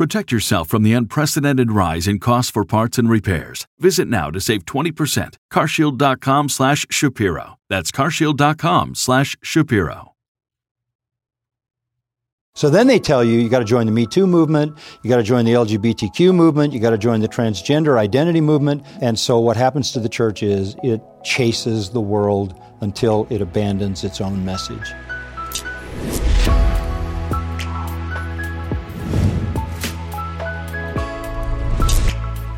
Protect yourself from the unprecedented rise in costs for parts and repairs. Visit now to save 20%. Carshield.com slash Shapiro. That's carshield.com slash Shapiro. So then they tell you you got to join the Me Too movement, you got to join the LGBTQ movement, you got to join the transgender identity movement. And so what happens to the church is it chases the world until it abandons its own message.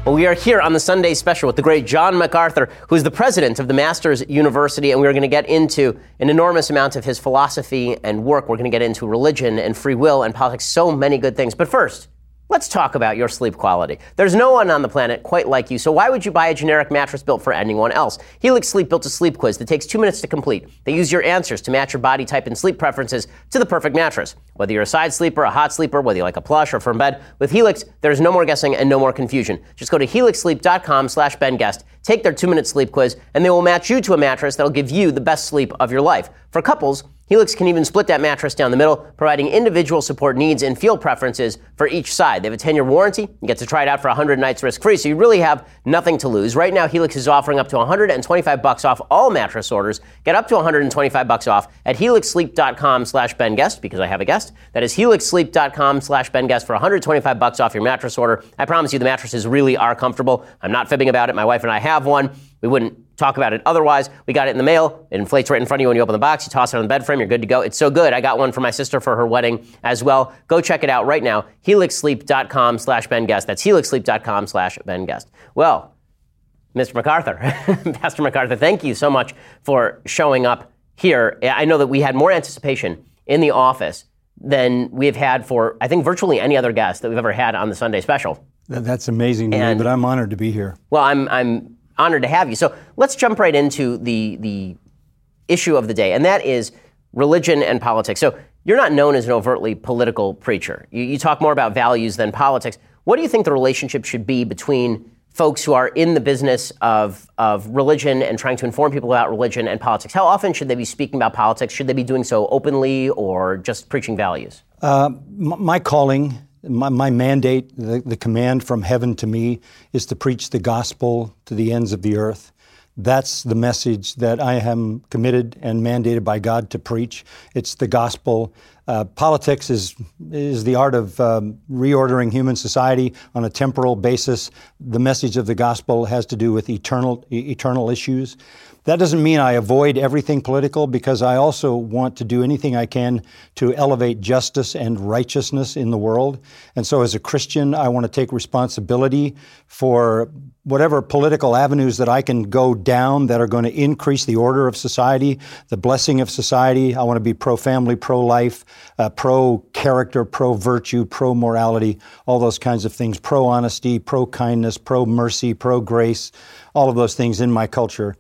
Well, we are here on the Sunday special with the great John MacArthur, who is the president of the Masters University, and we're going to get into an enormous amount of his philosophy and work. We're going to get into religion and free will and politics, so many good things. But first, Let's talk about your sleep quality. There's no one on the planet quite like you, so why would you buy a generic mattress built for anyone else? Helix Sleep built a sleep quiz that takes two minutes to complete. They use your answers to match your body type and sleep preferences to the perfect mattress. Whether you're a side sleeper, a hot sleeper, whether you like a plush or firm bed, with Helix, there's no more guessing and no more confusion. Just go to helixsleep.com slash BenGuest, take their two-minute sleep quiz, and they will match you to a mattress that'll give you the best sleep of your life. For couples, Helix can even split that mattress down the middle, providing individual support needs and feel preferences for each side. They have a 10 year warranty. You get to try it out for 100 nights risk free, so you really have nothing to lose. Right now, Helix is offering up to 125 bucks off all mattress orders. Get up to 125 bucks off at helixsleep.com slash BenGuest, because I have a guest. That is helixsleep.com slash BenGuest for 125 bucks off your mattress order. I promise you the mattresses really are comfortable. I'm not fibbing about it. My wife and I have one. We wouldn't talk about it otherwise. We got it in the mail. It inflates right in front of you when you open the box. You toss it on the bed frame. You're good to go. It's so good. I got one for my sister for her wedding as well. Go check it out right now. HelixSleep.com slash BenGuest. That's HelixSleep.com slash BenGuest. Well, Mr. MacArthur, Pastor MacArthur, thank you so much for showing up here. I know that we had more anticipation in the office than we have had for, I think, virtually any other guest that we've ever had on the Sunday special. That's amazing to and, me, but I'm honored to be here. Well, I'm, I'm honored to have you. So let's jump right into the the issue of the day, and that is religion and politics. So you're not known as an overtly political preacher. You, you talk more about values than politics. What do you think the relationship should be between folks who are in the business of, of religion and trying to inform people about religion and politics? How often should they be speaking about politics? Should they be doing so openly or just preaching values? Uh, my calling my, my mandate, the, the command from heaven to me, is to preach the gospel to the ends of the earth. That's the message that I am committed and mandated by God to preach. It's the gospel. Uh, politics is is the art of um, reordering human society on a temporal basis. The message of the gospel has to do with eternal eternal issues. That doesn't mean I avoid everything political because I also want to do anything I can to elevate justice and righteousness in the world. And so, as a Christian, I want to take responsibility for whatever political avenues that I can go down that are going to increase the order of society, the blessing of society. I want to be pro family, pro life, uh, pro character, pro virtue, pro morality, all those kinds of things, pro honesty, pro kindness, pro mercy, pro grace, all of those things in my culture.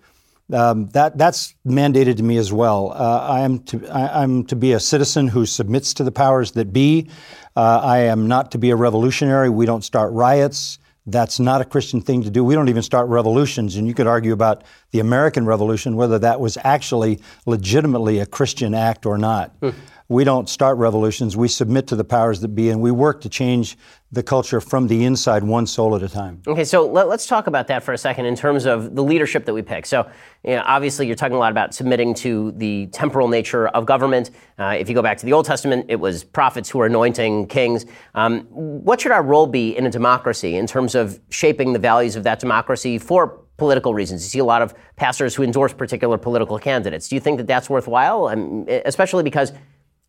Um, that that's mandated to me as well. Uh, I am to I, am to be a citizen who submits to the powers that be. Uh, I am not to be a revolutionary. We don't start riots. That's not a Christian thing to do. We don't even start revolutions. And you could argue about the American Revolution, whether that was actually legitimately a Christian act or not. Hmm. We don't start revolutions. We submit to the powers that be, and we work to change the culture from the inside, one soul at a time. Okay, so let, us talk about that for a second in terms of the leadership that we pick. So, you know, obviously, you're talking a lot about submitting to the temporal nature of government. Uh, if you go back to the Old Testament, it was prophets who were anointing kings. Um, what should our role be in a democracy in terms of shaping the values of that democracy for political reasons. You see a lot of pastors who endorse particular political candidates. Do you think that that's worthwhile? Um, especially because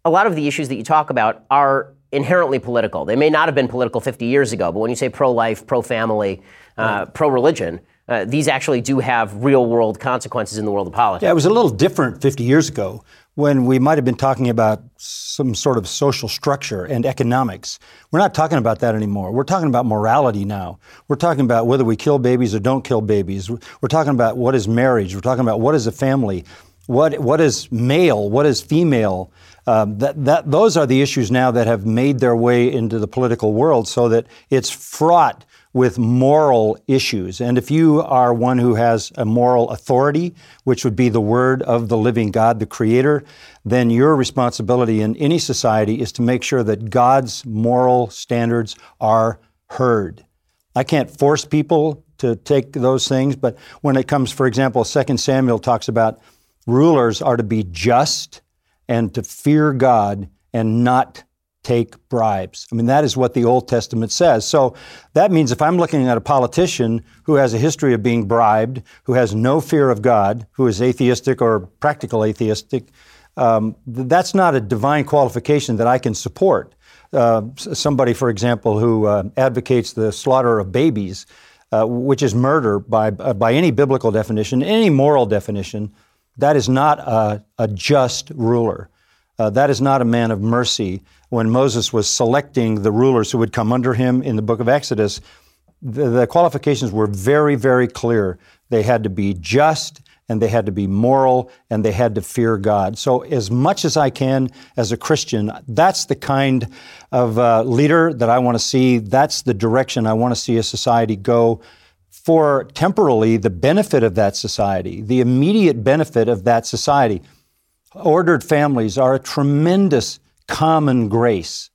a lot of the issues that you talk about are inherently political. They may not have been political 50 years ago, but when you say pro life, pro family, uh, pro religion, uh, these actually do have real world consequences in the world of politics. Yeah, it was a little different 50 years ago when we might have been talking about some sort of social structure and economics. We're not talking about that anymore. We're talking about morality now. We're talking about whether we kill babies or don't kill babies. We're talking about what is marriage. We're talking about what is a family. What, what is male? What is female? Um, that, that, those are the issues now that have made their way into the political world so that it's fraught with moral issues. And if you are one who has a moral authority, which would be the word of the living God, the Creator, then your responsibility in any society is to make sure that God's moral standards are heard. I can't force people to take those things, but when it comes, for example, 2 Samuel talks about rulers are to be just and to fear God and not take bribes. I mean, that is what the Old Testament says. So that means if I'm looking at a politician who has a history of being bribed, who has no fear of God, who is atheistic or practical atheistic, um, that's not a divine qualification that I can support. Uh, somebody, for example, who uh, advocates the slaughter of babies, uh, which is murder by, uh, by any biblical definition, any moral definition, that is not a, a just ruler. Uh, that is not a man of mercy. When Moses was selecting the rulers who would come under him in the book of Exodus, the, the qualifications were very, very clear. They had to be just and they had to be moral and they had to fear God. So, as much as I can as a Christian, that's the kind of uh, leader that I want to see. That's the direction I want to see a society go for temporally the benefit of that society, the immediate benefit of that society. Ordered families are a tremendous common grace.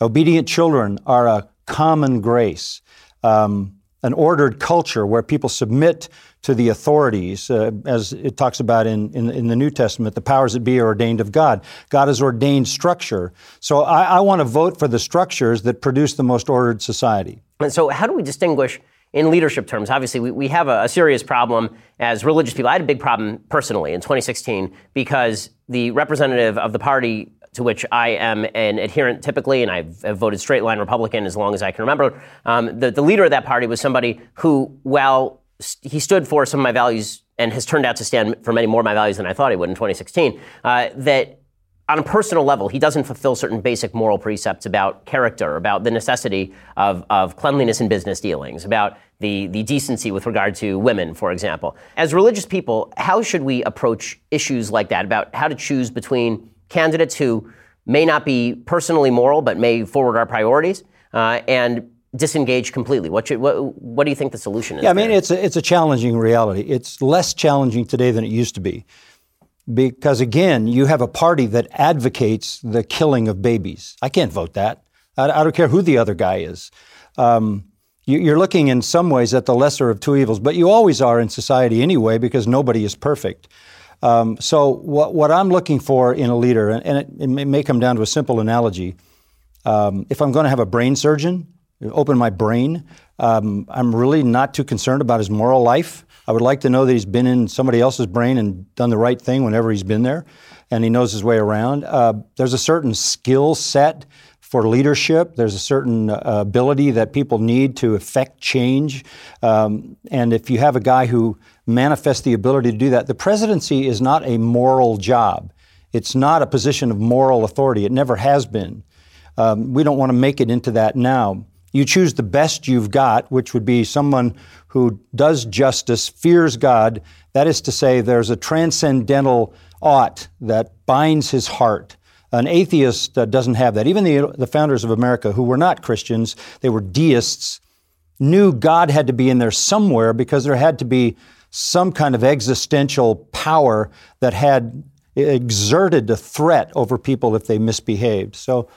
Obedient children are a common grace. Um, an ordered culture where people submit to the authorities, uh, as it talks about in, in, in, the New Testament, the powers that be are ordained of God. God has ordained structure. So I, I want to vote for the structures that produce the most ordered society. And so, how do we distinguish in leadership terms, obviously, we, we have a, a, serious problem as religious people. I had a big problem personally in 2016 because the representative of the party to which I am an adherent typically, and I've, I've voted straight line Republican as long as I can remember, um, the, the leader of that party was somebody who, while st- he stood for some of my values and has turned out to stand for many more of my values than I thought he would in 2016, uh, that on a personal level, he doesn't fulfill certain basic moral precepts about character, about the necessity of, of cleanliness in business dealings, about the, the decency with regard to women, for example. As religious people, how should we approach issues like that about how to choose between candidates who may not be personally moral but may forward our priorities uh, and disengage completely? What, should, what, what do you think the solution is? Yeah, I mean, it's a, it's a challenging reality. It's less challenging today than it used to be because again, you have a party that advocates the killing of babies. I can't vote that. I, I don't care who the other guy is. Um, you, are looking in some ways at the lesser of two evils, but you always are in society anyway because nobody is perfect. Um, so what, what, I'm looking for in a leader, and, it, it, may come down to a simple analogy. Um, if I'm going to have a brain surgeon open my brain, um, I'm really not too concerned about his moral life. I would like to know that he's been in somebody else's brain and done the right thing whenever he's been there, and he knows his way around. Uh, there's a certain skill set for leadership. There's a certain uh, ability that people need to effect change. Um, and if you have a guy who manifests the ability to do that, the presidency is not a moral job. It's not a position of moral authority. It never has been. Um, we don't want to make it into that now. You choose the best you've got, which would be someone who does justice, fears God. That is to say, there's a transcendental ought that binds his heart. An atheist uh, doesn't have that. Even the, the founders of America, who were not Christians, they were deists, knew God had to be in there somewhere because there had to be some kind of existential power that had exerted a threat over people if they misbehaved. So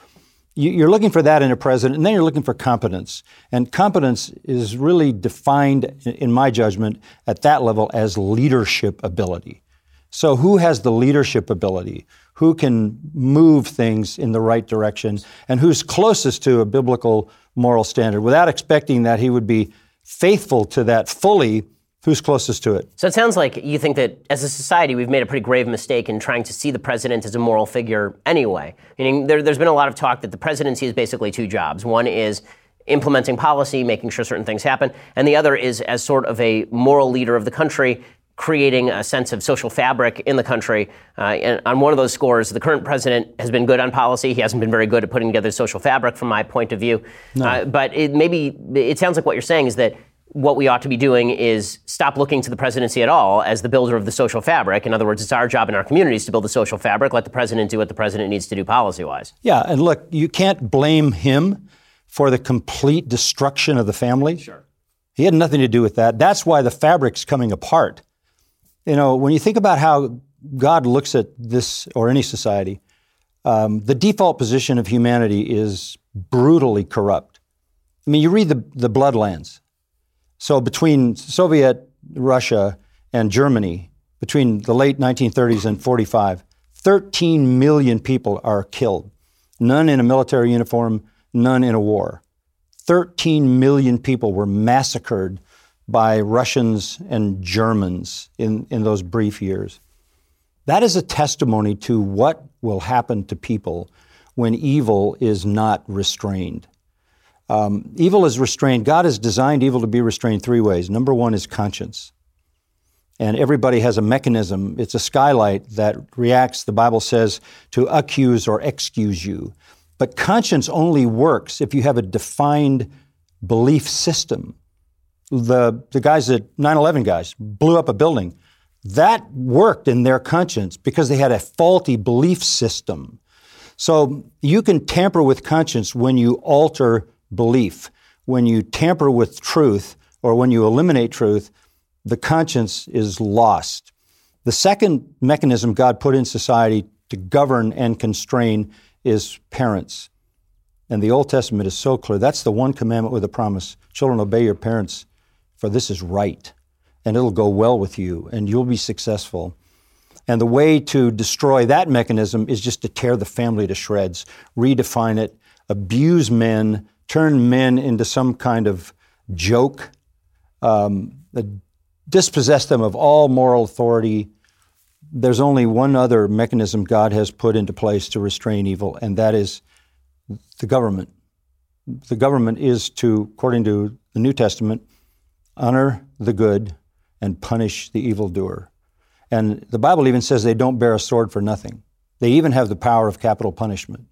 you're looking for that in a president, and then you're looking for competence. And competence is really defined, in my judgment, at that level as leadership ability. So, who has the leadership ability? Who can move things in the right direction? And who's closest to a biblical moral standard without expecting that he would be faithful to that fully Who's closest to it? So it sounds like you think that as a society, we've made a pretty grave mistake in trying to see the president as a moral figure anyway. Meaning, there, has been a lot of talk that the presidency is basically two jobs. One is implementing policy, making sure certain things happen, and the other is as sort of a moral leader of the country, creating a sense of social fabric in the country. Uh, and on one of those scores, the current president has been good on policy. He hasn't been very good at putting together social fabric, from my point of view. No. Uh, but it maybe it sounds like what you're saying is that what we ought to be doing is stop looking to the presidency at all as the builder of the social fabric. In other words, it's our job in our communities to build the social fabric. Let the president do what the president needs to do policy wise. Yeah, and look, you can't blame him for the complete destruction of the family. Sure. He had nothing to do with that. That's why the fabric's coming apart. You know, when you think about how God looks at this or any society, um, the default position of humanity is brutally corrupt. I mean, you read the, the Bloodlands so between Soviet Russia and Germany, between the late 1930s and 45, 13 million people are killed. None in a military uniform, none in a war. 13 million people were massacred by Russians and Germans in, in those brief years. That is a testimony to what will happen to people when evil is not restrained. Um, evil is restrained. God has designed evil to be restrained three ways. Number one is conscience. And everybody has a mechanism. It's a skylight that reacts, the Bible says, to accuse or excuse you. But conscience only works if you have a defined belief system. The, the guys at 9 11 guys blew up a building. That worked in their conscience because they had a faulty belief system. So you can tamper with conscience when you alter belief. When you tamper with truth or when you eliminate truth, the conscience is lost. The second mechanism God put in society to govern and constrain is parents. And the Old Testament is so clear. That's the one commandment with a promise. Children, obey your parents, for this is right, and it'll go well with you, and you'll be successful. And the way to destroy that mechanism is just to tear the family to shreds, redefine it, abuse men, turn men into some kind of joke, um, dispossess them of all moral authority. There's only one other mechanism God has put into place to restrain evil, and that is the government. The government is to, according to the New Testament, honor the good and punish the evildoer. And the Bible even says they don't bear a sword for nothing. They even have the power of capital punishment,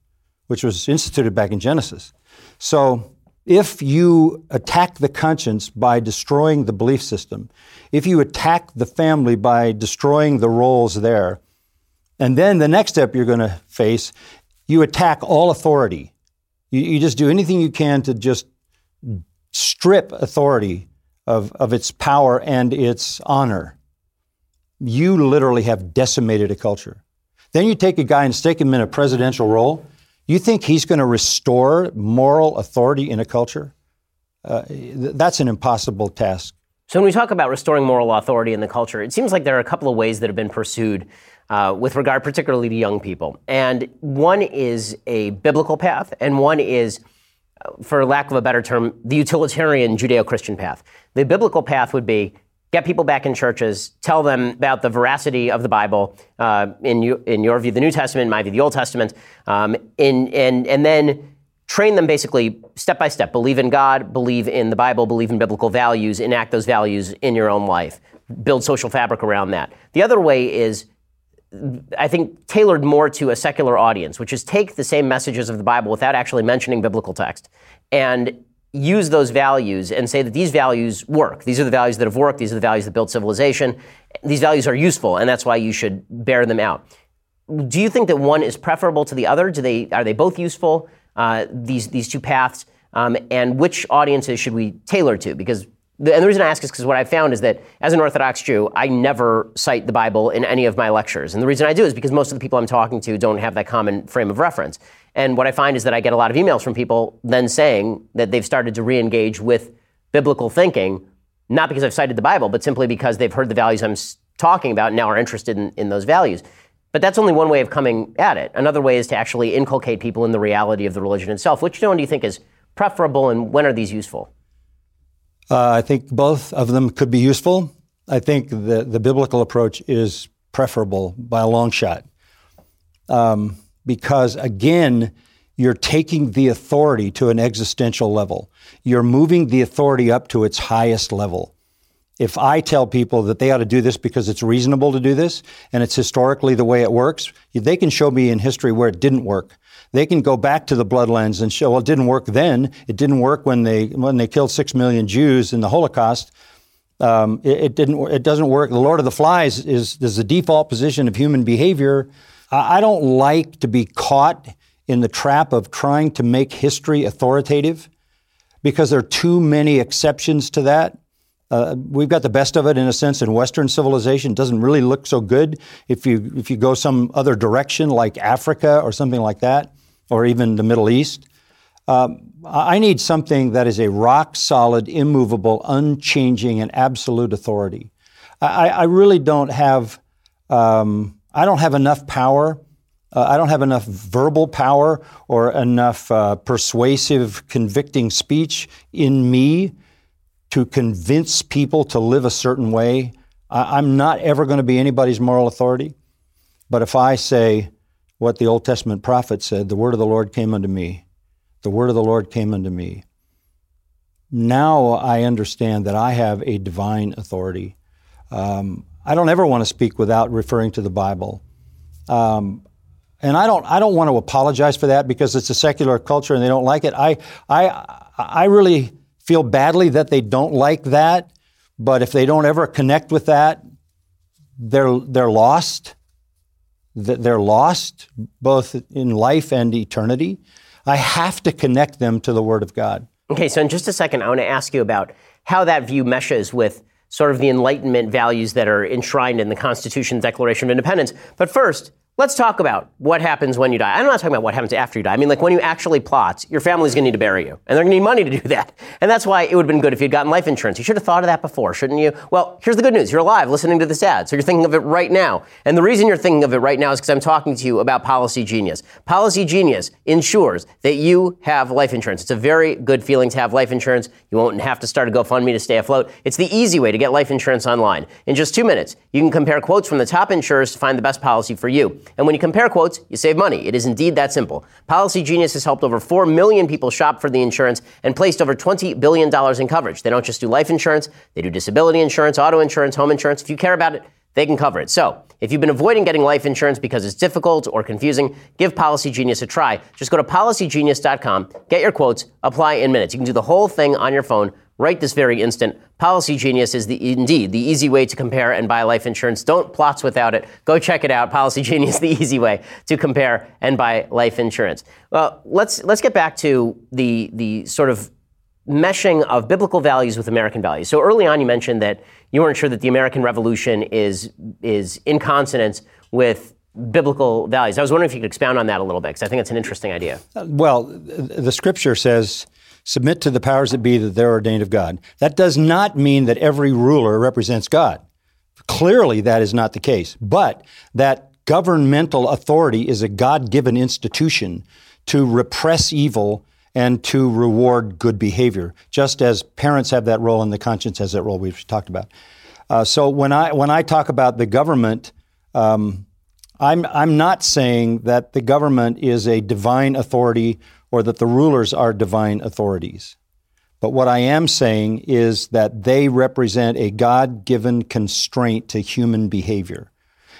which was instituted back in Genesis. So if you attack the conscience by destroying the belief system, if you attack the family by destroying the roles there, and then the next step you're going to face, you attack all authority. You, you, just do anything you can to just strip authority of, of its power and its honor. You literally have decimated a culture. Then you take a guy and stick him in a presidential role you think he's going to restore moral authority in a culture? Uh, that's an impossible task. So, when we talk about restoring moral authority in the culture, it seems like there are a couple of ways that have been pursued uh, with regard particularly to young people. And one is a biblical path, and one is, uh, for lack of a better term, the utilitarian Judeo Christian path. The biblical path would be get people back in churches, tell them about the veracity of the Bible, uh, in, you, in your view, the New Testament, in my view, the Old Testament, um, in, and, and then train them basically step by step. Believe in God, believe in the Bible, believe in biblical values, enact those values in your own life, build social fabric around that. The other way is I think tailored more to a secular audience, which is take the same messages of the Bible without actually mentioning biblical text and use those values and say that these values work. These are the values that have worked. These are the values that built civilization. These values are useful, and that's why you should bear them out. Do you think that one is preferable to the other? Do they are they both useful? Uh, these these two paths, um, and which audiences should we tailor to? Because the, and the reason I ask is because what I've found is that as an Orthodox Jew, I never cite the Bible in any of my lectures. And the reason I do is because most of the people I'm talking to don't have that common frame of reference. And what I find is that I get a lot of emails from people then saying that they've started to re engage with biblical thinking, not because I've cited the Bible, but simply because they've heard the values I'm talking about and now are interested in, in those values. But that's only one way of coming at it. Another way is to actually inculcate people in the reality of the religion itself. Which one do you think is preferable and when are these useful? Uh, I think both of them could be useful. I think the, the biblical approach is preferable by a long shot. Um, because again, you're taking the authority to an existential level. You're moving the authority up to its highest level. If I tell people that they ought to do this because it's reasonable to do this and it's historically the way it works, they can show me in history where it didn't work. They can go back to the Bloodlands and show, well, it didn't work then. It didn't work when they, when they killed six million Jews in the Holocaust. Um, it, it, didn't. It doesn't work. The Lord of the Flies is, is the default position of human behavior. I, don't like to be caught in the trap of trying to make history authoritative because there are too many exceptions to that. Uh, we've got the best of it in a sense in Western civilization. It doesn't really look so good if you if you go some other direction like Africa or something like that, or even the Middle East. Um, I need something that is a rock solid, immovable, unchanging, and absolute authority. I, I really don't have um, I don't have enough power. Uh, I don't have enough verbal power or enough uh, persuasive, convicting speech in me to convince people to live a certain way. I, I'm not ever going to be anybody's moral authority. But if I say what the Old Testament prophet said, the word of the Lord came unto me, the word of the Lord came unto me. Now I understand that I have a divine authority. Um, I don't ever want to speak without referring to the Bible. Um, and I don't, I don't want to apologize for that because it's a secular culture and they don't like it. I, I, I really feel badly that they don't like that, but if they don't ever connect with that, they're, they're lost. They're lost both in life and eternity. I have to connect them to the Word of God. Okay, so in just a second, I want to ask you about how that view meshes with sort of the Enlightenment values that are enshrined in the Constitution Declaration of Independence. But first, Let's talk about what happens when you die. I'm not talking about what happens after you die. I mean, like when you actually plot, your family's going to need to bury you, and they're going to need money to do that. And that's why it would have been good if you'd gotten life insurance. You should have thought of that before, shouldn't you? Well, here's the good news: you're alive, listening to this ad, so you're thinking of it right now. And the reason you're thinking of it right now is because I'm talking to you about Policy Genius. Policy Genius ensures that you have life insurance. It's a very good feeling to have life insurance. You won't have to start a GoFundMe to stay afloat. It's the easy way to get life insurance online. In just two minutes, you can compare quotes from the top insurers to find the best policy for you. And when you compare quotes you save money. It is indeed that simple. Policy Genius has helped over 4 million people shop for the insurance and placed over $20 billion in coverage. They don't just do life insurance, they do disability insurance, auto insurance, home insurance. If you care about it, they can cover it. So, if you've been avoiding getting life insurance because it's difficult or confusing, give Policy Genius a try. Just go to policygenius.com, get your quotes, apply in minutes. You can do the whole thing on your phone right this very instant. Policy Genius is the indeed the easy way to compare and buy life insurance. Don't plots without it. Go check it out. Policy Genius, the easy way to compare and buy life insurance. Well, let's let's get back to the the sort of meshing of biblical values with American values. So early on, you mentioned that you weren't sure that the American Revolution is is in consonance with biblical values. I was wondering if you could expound on that a little bit because I think it's an interesting idea. Well, the Scripture says submit to the powers that be that they're ordained of God. That does not mean that every ruler represents God. Clearly, that is not the case. But that governmental authority is a God given institution to repress evil and to reward good behavior, just as parents have that role and the conscience has that role we've talked about. Uh, so when I, when I talk about the government, um, I'm, I'm not saying that the government is a divine authority or that the rulers are divine authorities. But what I am saying is that they represent a God given constraint to human behavior.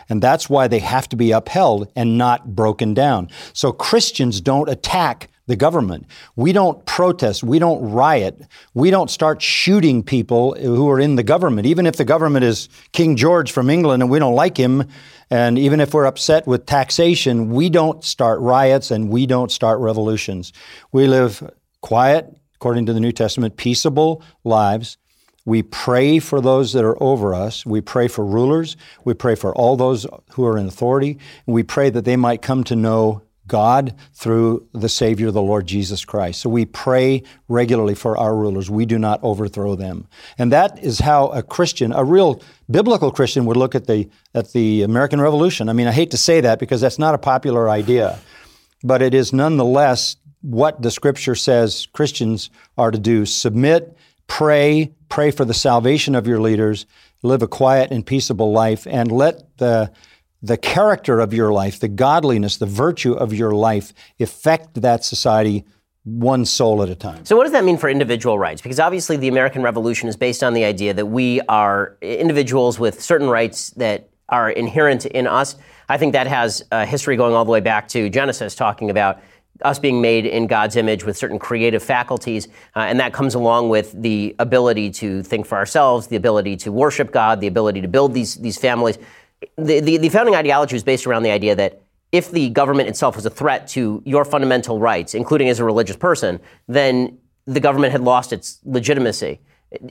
And that's why they have to be upheld and not broken down. So Christians don't attack the government. We don't protest. We don't riot. We don't start shooting people who are in the government. Even if the government is King George from England and we don't like him, and even if we're upset with taxation, we don't start riots and we don't start revolutions. We live quiet, according to the New Testament, peaceable lives. We pray for those that are over us. We pray for rulers. We pray for all those who are in authority. And we pray that they might come to know God through the Savior, the Lord Jesus Christ. So we pray regularly for our rulers. We do not overthrow them. And that is how a Christian, a real biblical Christian, would look at the, at the American Revolution. I mean, I hate to say that because that's not a popular idea, but it is nonetheless what the Scripture says Christians are to do submit, pray, pray for the salvation of your leaders, live a quiet and peaceable life, and let the the character of your life, the godliness, the virtue of your life affect that society one soul at a time. So, what does that mean for individual rights? Because obviously, the American Revolution is based on the idea that we are individuals with certain rights that are inherent in us. I think that has a history going all the way back to Genesis, talking about us being made in God's image with certain creative faculties, uh, and that comes along with the ability to think for ourselves, the ability to worship God, the ability to build these these families. The, the, the founding ideology was based around the idea that if the government itself was a threat to your fundamental rights, including as a religious person, then the government had lost its legitimacy.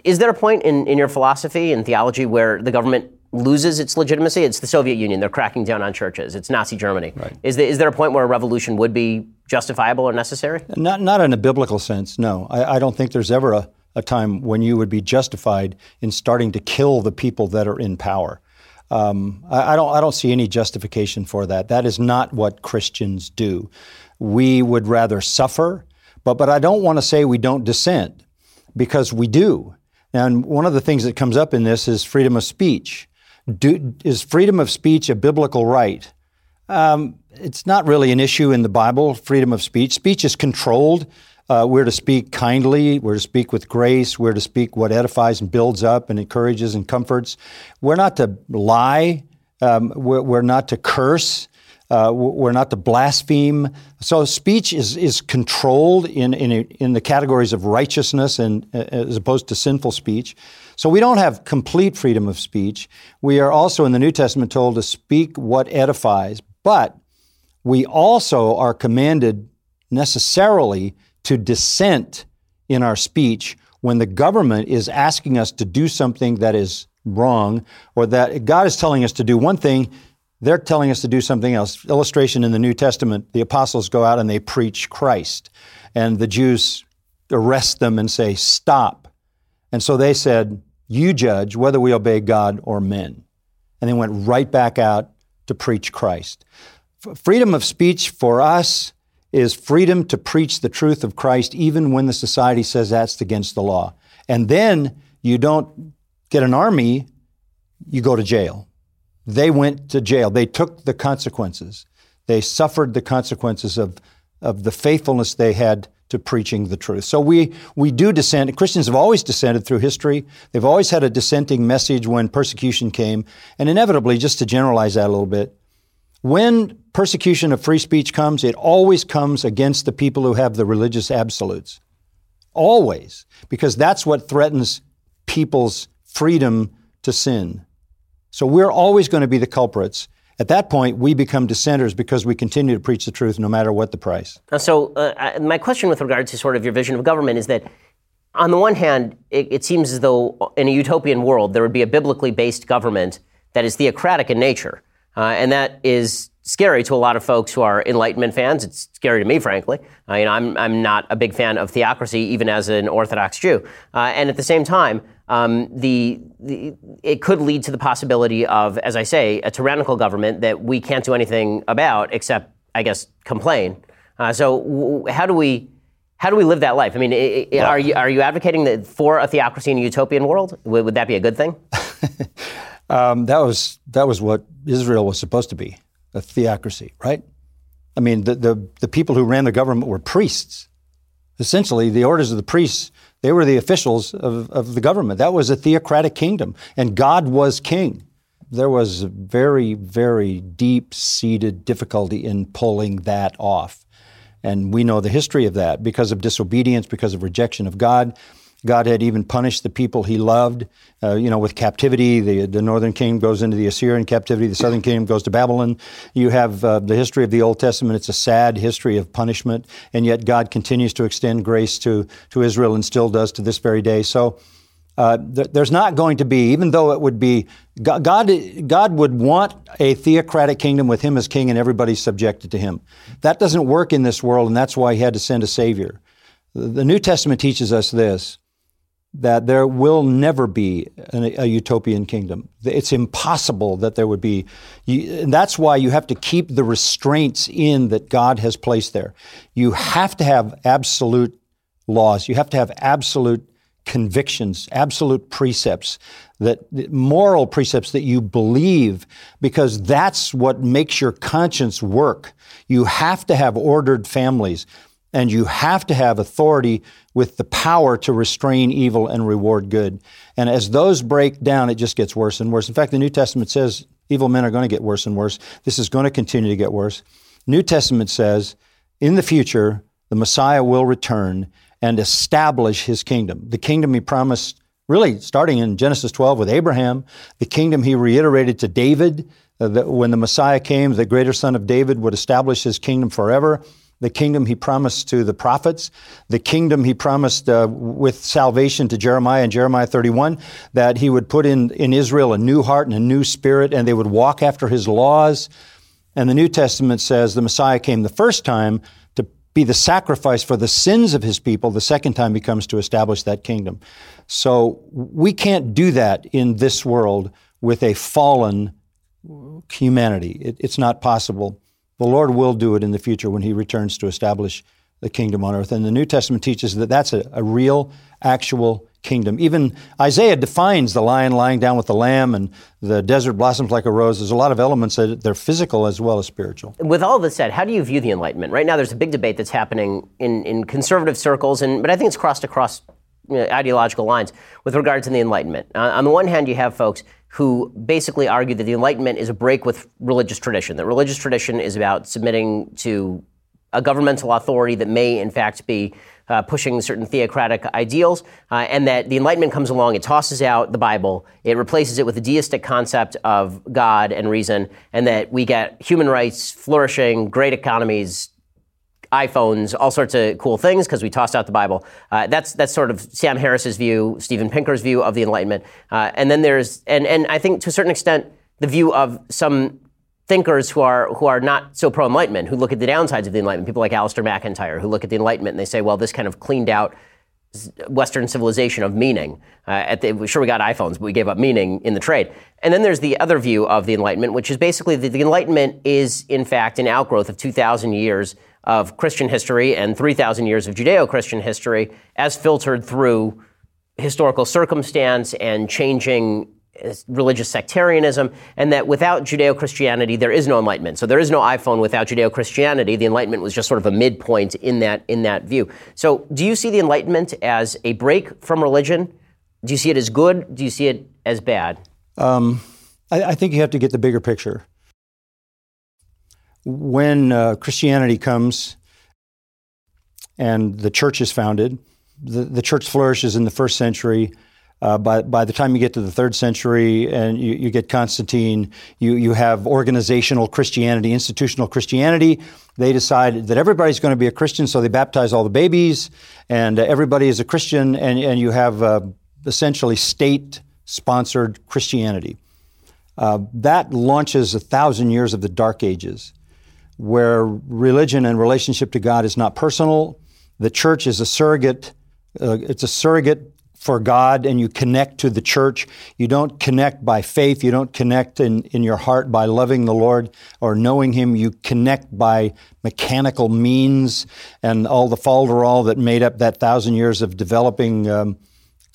Is there a point in, in your philosophy and theology where the government loses its legitimacy? It's the Soviet Union. They're cracking down on churches. It's Nazi Germany. Right. Is, there, is there a point where a revolution would be justifiable or necessary? Not, not in a biblical sense, no. I, I don't think there's ever a, a time when you would be justified in starting to kill the people that are in power. Um, I, I, don't, I don't see any justification for that. That is not what Christians do. We would rather suffer, but, but I don't want to say we don't dissent because we do. And one of the things that comes up in this is freedom of speech. Do, is freedom of speech a biblical right? Um, it's not really an issue in the Bible, freedom of speech. Speech is controlled. Uh, we're to speak kindly. We're to speak with grace. We're to speak what edifies and builds up and encourages and comforts. We're not to lie. Um, we're, we're, not to curse. Uh, we're not to blaspheme. So speech is, is controlled in, in, in the categories of righteousness and uh, as opposed to sinful speech. So we don't have complete freedom of speech. We are also in the New Testament told to speak what edifies, but we also are commanded necessarily to dissent in our speech when the government is asking us to do something that is wrong or that God is telling us to do one thing, they're telling us to do something else. Illustration in the New Testament, the apostles go out and they preach Christ, and the Jews arrest them and say, Stop. And so they said, You judge whether we obey God or men. And they went right back out to preach Christ. Freedom of speech for us is freedom to preach the truth of Christ even when the society says that's against the law. And then you don't get an army, you go to jail. They went to jail. They took the consequences. They suffered the consequences of, of the faithfulness they had to preaching the truth. So we, we do dissent. Christians have always dissented through history. They've always had a dissenting message when persecution came. And inevitably, just to generalize that a little bit, when persecution of free speech comes, it always comes against the people who have the religious absolutes. Always. Because that's what threatens people's freedom to sin. So we're always going to be the culprits. At that point, we become dissenters because we continue to preach the truth no matter what the price. So, uh, my question with regard to sort of your vision of government is that, on the one hand, it, it seems as though in a utopian world there would be a biblically based government that is theocratic in nature. Uh, and that is scary to a lot of folks who are Enlightenment fans. It's scary to me, frankly. Uh, you know, I'm, I'm not a big fan of theocracy, even as an Orthodox Jew. Uh, and at the same time, um, the, the, it could lead to the possibility of, as I say, a tyrannical government that we can't do anything about except, I guess, complain. Uh, so, w- how do we how do we live that life? I mean, it, it, are you are you advocating that for a theocracy in a utopian world? Would, would that be a good thing? Um, that was that was what Israel was supposed to be, a theocracy, right? I mean, the, the, the people who ran the government were priests. Essentially, the orders of the priests, they were the officials of, of the government. That was a theocratic kingdom, and God was king. There was a very, very deep seated difficulty in pulling that off. And we know the history of that because of disobedience, because of rejection of God. God had even punished the people he loved, uh, you know, with captivity. The, the northern kingdom goes into the Assyrian captivity, the southern kingdom goes to Babylon. You have uh, the history of the Old Testament. It's a sad history of punishment, and yet God continues to extend grace to, to Israel and still does to this very day. So uh, th- there's not going to be, even though it would be, God, God would want a theocratic kingdom with him as king and everybody subjected to him. That doesn't work in this world, and that's why he had to send a Savior. The New Testament teaches us this that there will never be a, a, utopian kingdom. It's impossible that there would be. You, and that's why you have to keep the restraints in that God has placed there. You have to have absolute laws. You have to have absolute convictions, absolute precepts, that moral precepts that you believe, because that's what makes your conscience work. You have to have ordered families, and you have to have authority with the power to restrain evil and reward good. And as those break down, it just gets worse and worse. In fact, the New Testament says evil men are going to get worse and worse. This is going to continue to get worse. New Testament says in the future, the Messiah will return and establish his kingdom. The kingdom he promised, really starting in Genesis 12 with Abraham, the kingdom he reiterated to David, uh, that when the Messiah came, the greater son of David would establish his kingdom forever. The kingdom he promised to the prophets, the kingdom he promised uh, with salvation to Jeremiah in Jeremiah 31, that he would put in, in Israel a new heart and a new spirit, and they would walk after his laws. And the New Testament says the Messiah came the first time to be the sacrifice for the sins of his people the second time he comes to establish that kingdom. So we can't do that in this world with a fallen humanity. It, it's not possible. The Lord will do it in the future when he returns to establish the kingdom on earth. And the New Testament teaches that that's a, a real, actual kingdom. Even Isaiah defines the lion lying down with the lamb and the desert blossoms like a rose. There's a lot of elements that they're physical as well as spiritual. With all this said, how do you view the Enlightenment? Right now, there's a big debate that's happening in, in conservative circles, and but I think it's crossed across ideological lines with regard to the Enlightenment. Uh, on the one hand, you have folks who basically argue that the Enlightenment is a break with religious tradition, that religious tradition is about submitting to a governmental authority that may, in fact, be uh, pushing certain theocratic ideals, uh, and that the Enlightenment comes along, it tosses out the Bible, it replaces it with the deistic concept of God and reason, and that we get human rights flourishing, great economies, iPhones, all sorts of cool things because we tossed out the Bible. Uh, that's that's sort of Sam Harris's view, Steven Pinker's view of the Enlightenment, uh, and then there's and and I think to a certain extent the view of some thinkers who are who are not so pro Enlightenment, who look at the downsides of the Enlightenment, people like Alasdair MacIntyre, who look at the Enlightenment and they say, well, this kind of cleaned out Western civilization of meaning. Uh, the, sure, we got iPhones, but we gave up meaning in the trade. And then there's the other view of the Enlightenment, which is basically that the Enlightenment is, in fact, an outgrowth of 2,000 years of Christian history and 3,000 years of Judeo Christian history as filtered through historical circumstance and changing religious sectarianism, and that without Judeo Christianity, there is no enlightenment. So there is no iPhone without Judeo Christianity. The Enlightenment was just sort of a midpoint in that, in that view. So do you see the Enlightenment as a break from religion? Do you see it as good? Do you see it as bad? Um, I, I, think you have to get the bigger picture. When uh, Christianity comes and the church is founded, the, the church flourishes in the first century uh, by, by the time you get to the third century and you, you get Constantine, you, you have organizational Christianity, institutional Christianity. They decide that everybody's going to be a Christian, so they baptize all the babies, and uh, everybody is a Christian, and, and you have uh, essentially state sponsored Christianity. Uh, that launches a thousand years of the Dark Ages, where religion and relationship to God is not personal. The church is a surrogate. Uh, it's a surrogate for God and you connect to the church. You don't connect by faith. You don't connect in, in your heart by loving the Lord or knowing Him. You connect by mechanical means and all the falderall that made up that thousand years of developing um,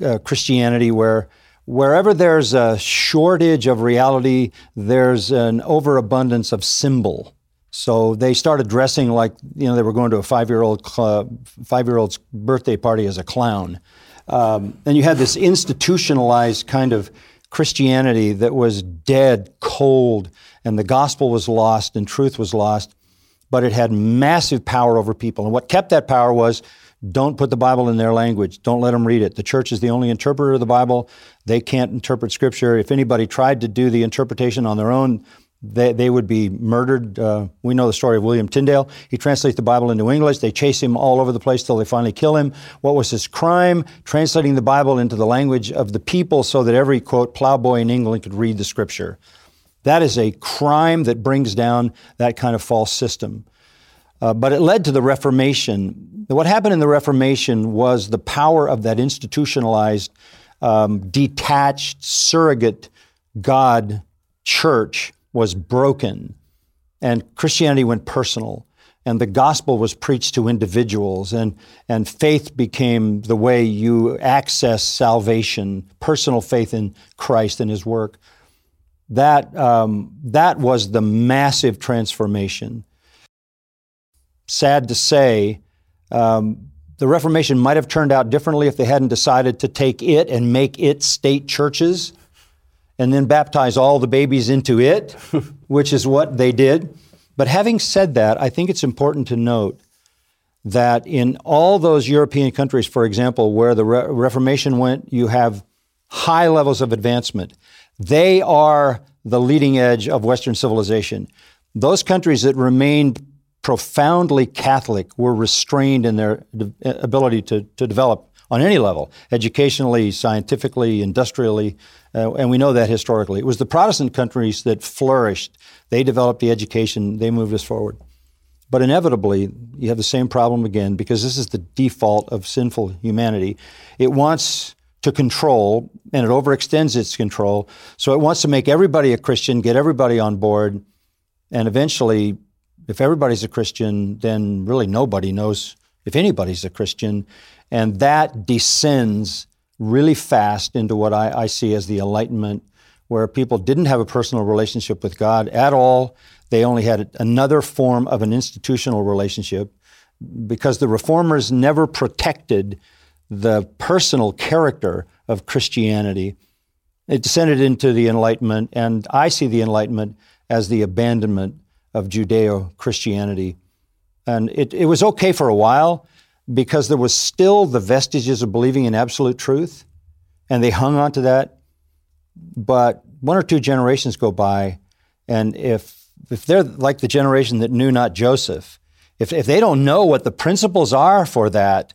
uh, Christianity where wherever there's a shortage of reality, there's an overabundance of symbol. So they started dressing like you know they were going to a five-year-old uh, five-year-old's birthday party as a clown. Um, and you had this institutionalized kind of Christianity that was dead, cold, and the gospel was lost and truth was lost, but it had massive power over people. And what kept that power was don't put the Bible in their language. Don't let them read it. The church is the only interpreter of the Bible. They can't interpret Scripture. If anybody tried to do the interpretation on their own, they, they would be murdered. Uh, we know the story of William Tyndale. He translates the Bible into English. They chase him all over the place till they finally kill him. What was his crime? Translating the Bible into the language of the people so that every, quote, plowboy in England could read the scripture. That is a crime that brings down that kind of false system. Uh, but it led to the Reformation. What happened in the Reformation was the power of that institutionalized, um, detached, surrogate God church was broken and Christianity went personal. and the gospel was preached to individuals, and, and faith became the way you access salvation, personal faith in Christ and His work. That, um, that was the massive transformation. Sad to say, um, the Reformation might have turned out differently if they hadn't decided to take it and make it state churches and then baptize all the babies into it, which is what they did. But having said that, I think it's important to note that in all those European countries, for example, where the Re- Reformation went, you have high levels of advancement. They are the leading edge of Western civilization. Those countries that remained profoundly Catholic were restrained in their de- ability to, to develop on any level, educationally, scientifically, industrially, uh, and we know that historically. It was the Protestant countries that flourished. They developed the education, they moved us forward. But inevitably, you have the same problem again because this is the default of sinful humanity. It wants to control, and it overextends its control. So it wants to make everybody a Christian, get everybody on board, and eventually, if everybody's a Christian, then really nobody knows if anybody's a Christian. And that descends really fast into what I, I, see as the Enlightenment, where people didn't have a personal relationship with God at all. They only had another form of an institutional relationship because the reformers never protected the personal character of Christianity. It descended into the Enlightenment, and I see the Enlightenment as the abandonment of Judeo Christianity. And it, it was okay for a while because there was still the vestiges of believing in absolute truth, and they hung on to that. But one or two generations go by, and if if they're like the generation that knew not Joseph, if if they don't know what the principles are for that,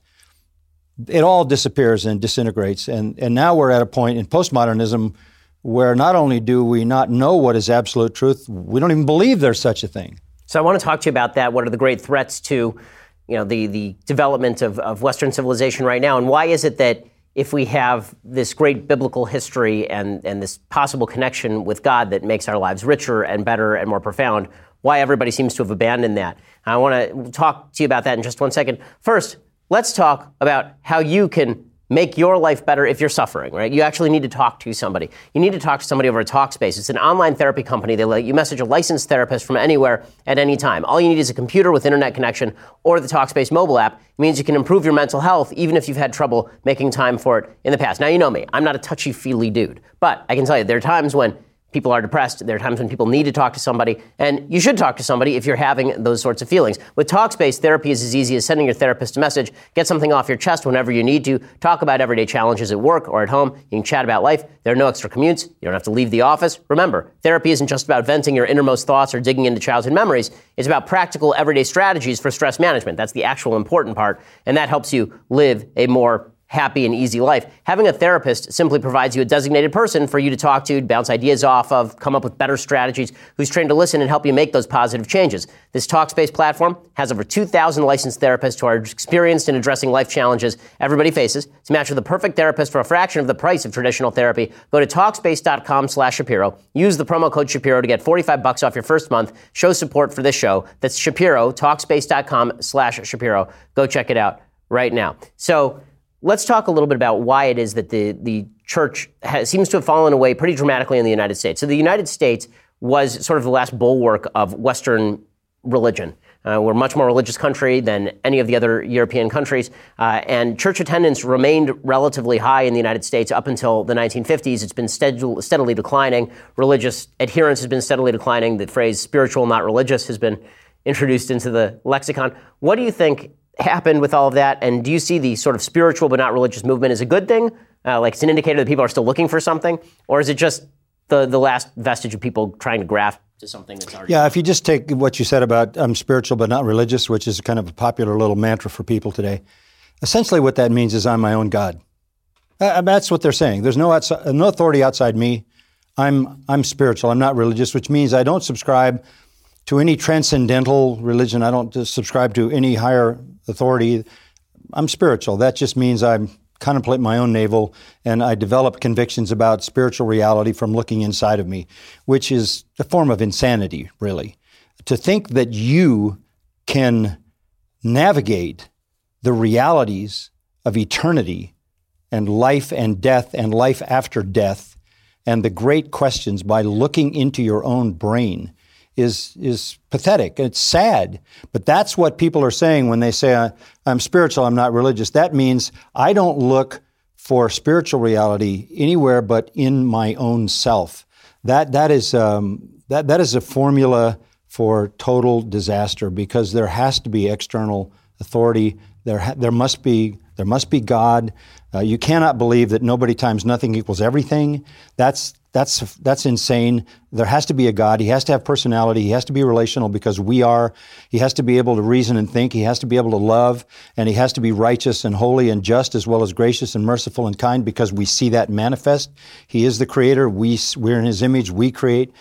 it all disappears and disintegrates. And and now we're at a point in postmodernism where not only do we not know what is absolute truth, we don't even believe there's such a thing. So I want to talk to you about that. What are the great threats to you know, the, the development of, of Western civilization right now? And why is it that if we have this great biblical history and, and this possible connection with God that makes our lives richer and better and more profound, why everybody seems to have abandoned that? I want to talk to you about that in just one second. First, let's talk about how you can make your life better if you're suffering, right? You actually need to talk to somebody. You need to talk to somebody over a Talkspace. It's an online therapy company. They let you message a licensed therapist from anywhere at any time. All you need is a computer with internet connection or the Talkspace mobile app. It means you can improve your mental health even if you've had trouble making time for it in the past. Now, you know me. I'm not a touchy-feely dude. But I can tell you there are times when people are depressed. There are times when people need to talk to somebody, and you should talk to somebody if you're having those sorts of feelings. With Talkspace, therapy is as easy as sending your therapist a message, get something off your chest whenever you need to, talk about everyday challenges at work or at home. You can chat about life. There are no extra commutes. You don't have to leave the office. Remember, therapy isn't just about venting your innermost thoughts or digging into childhood memories. It's about practical everyday strategies for stress management. That's the actual important part, and that helps you live a more happy and easy life. Having a therapist simply provides you a designated person for you to talk to, bounce ideas off of, come up with better strategies, who's trained to listen and help you make those positive changes. This Talkspace platform has over 2,000 licensed therapists who are experienced in addressing life challenges everybody faces. To match with the perfect therapist for a fraction of the price of traditional therapy, go to Talkspace.com slash Shapiro. Use the promo code Shapiro to get 45 bucks off your first month. Show support for this show. That's Shapiro, Talkspace.com slash Shapiro. Go check it out right now. So, Let's talk a little bit about why it is that the, the church has, seems to have fallen away pretty dramatically in the United States. So, the United States was sort of the last bulwark of Western religion. Uh, we're a much more religious country than any of the other European countries, uh, and church attendance remained relatively high in the United States up until the 1950s. It's been stead- steadily declining. Religious adherence has been steadily declining. The phrase spiritual, not religious, has been introduced into the lexicon. What do you think happened with all of that? And do you see the sort of spiritual but not religious movement as a good thing? Uh, like it's an indicator that people are still looking for something? Or is it just the, the last vestige of people trying to graft to something that's already. Yeah, if you just take what you said about I'm spiritual but not religious, which is kind of a popular little mantra for people today, essentially what that means is I'm my own God. Uh, that's what they're saying. There's no, outside, no authority outside me. I'm, I'm spiritual. I'm not religious, which means I don't subscribe to any transcendental religion. I don't subscribe to any higher authority. I'm spiritual. That just means I contemplate my own navel and I develop convictions about spiritual reality from looking inside of me, which is a form of insanity, really. To think that you can navigate the realities of eternity and life and death and life after death and the great questions by looking into your own brain is is pathetic. It's sad, but that's what people are saying when they say I'm spiritual, I'm not religious. That means I don't look for spiritual reality anywhere but in my own self. That that is um, that that is a formula for total disaster because there has to be external authority. There ha- there must be there must be God. Uh, you cannot believe that nobody times nothing equals everything. That's that's that's insane. There has to be a God. He has to have personality. He has to be relational because we are. He has to be able to reason and think. He has to be able to love, and he has to be righteous and holy and just as well as gracious and merciful and kind because we see that manifest. He is the creator. We we're in his image. We create.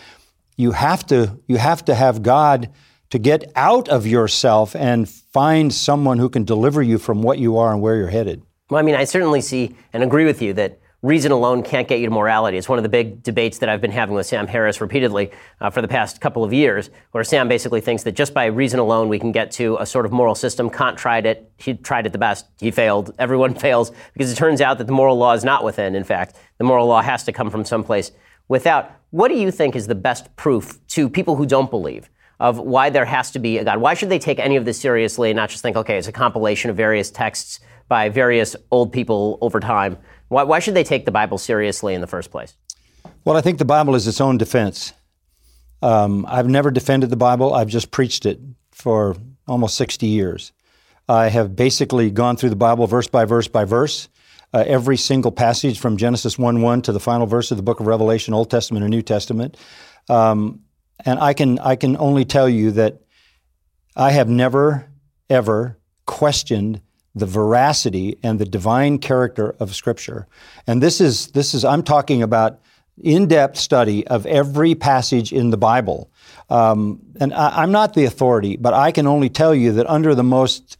You have to you have to have God to get out of yourself and find someone who can deliver you from what you are and where you're headed. Well, I mean, I certainly see and agree with you that reason alone can't get you to morality. It's one of the big debates that I've been having with Sam Harris repeatedly uh, for the past couple of years, where Sam basically thinks that just by reason alone we can get to a sort of moral system. Kant tried it. He tried it the best. He failed. Everyone fails because it turns out that the moral law is not within. In fact, the moral law has to come from someplace without. What do you think is the best proof to people who don't believe? Of why there has to be a God. Why should they take any of this seriously and not just think, okay, it's a compilation of various texts by various old people over time. Why, why should they take the Bible seriously in the first place? Well, I think the Bible is its own defense. Um, I've never defended the Bible, I've just preached it for almost 60 years. I have basically gone through the Bible verse by verse by verse. Uh, every single passage from Genesis 1 1 to the final verse of the book of Revelation, Old Testament and New Testament. Um, and I can, I can only tell you that I have never, ever questioned the veracity and the divine character of Scripture. And this is, this is I'm talking about in depth study of every passage in the Bible. Um, and I, am not the authority, but I can only tell you that under the most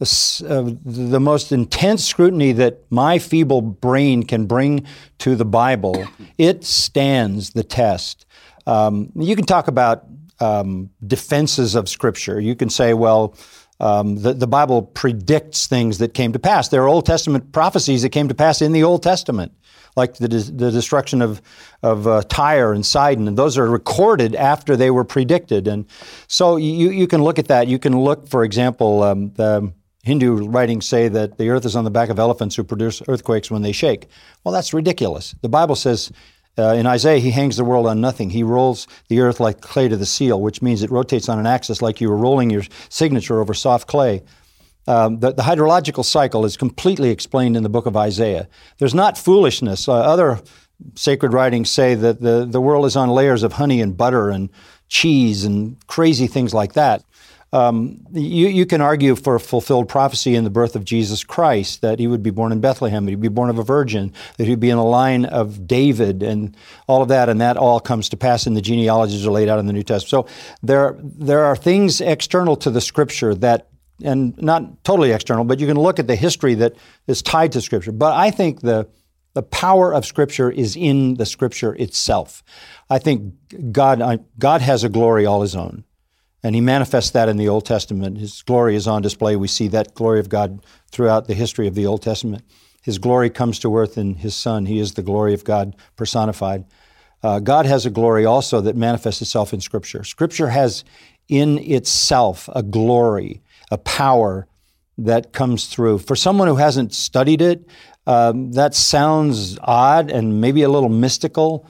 uh, the most intense scrutiny that my feeble brain can bring to the Bible, it stands the test. Um, you can talk about um, defenses of Scripture. You can say, well, um, the, the Bible predicts things that came to pass. There are Old Testament prophecies that came to pass in the Old Testament, like the, the destruction of, of uh, Tyre and Sidon, and those are recorded after they were predicted. And so you, you can look at that. You can look, for example, um, the Hindu writings say that the earth is on the back of elephants who produce earthquakes when they shake. Well, that's ridiculous. The Bible says uh, in Isaiah, he hangs the world on nothing. He rolls the earth like clay to the seal, which means it rotates on an axis like you were rolling your signature over soft clay. Um, the, the, hydrological cycle is completely explained in the book of Isaiah. There's not foolishness. Uh, other sacred writings say that the, the world is on layers of honey and butter and cheese and crazy things like that. Um, you, you, can argue for fulfilled prophecy in the birth of Jesus Christ that he would be born in Bethlehem, that he'd be born of a virgin, that he'd be in the line of David, and all of that, and that all comes to pass in the genealogies are laid out in the New Testament. So there, there are things external to the Scripture that, and not totally external, but you can look at the history that is tied to Scripture. But I think the the power of Scripture is in the Scripture itself. I think God, God has a glory all His own. And he manifests that in the Old Testament. His glory is on display. We see that glory of God throughout the history of the Old Testament. His glory comes to earth in his Son. He is the glory of God personified. Uh, God has a glory also that manifests itself in Scripture. Scripture has in itself a glory, a power that comes through. For someone who hasn't studied it, um, that sounds odd and maybe a little mystical,